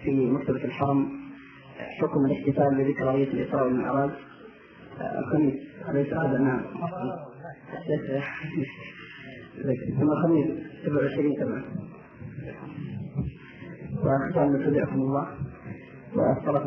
في مكتبة الحرم. حكم الاحتفال بذكرى الإسراء والمعراج. الخميس أليس هذا؟ نعم. ثم الخميس 27 تمام وأختم بتبعكم الله. وأصطلح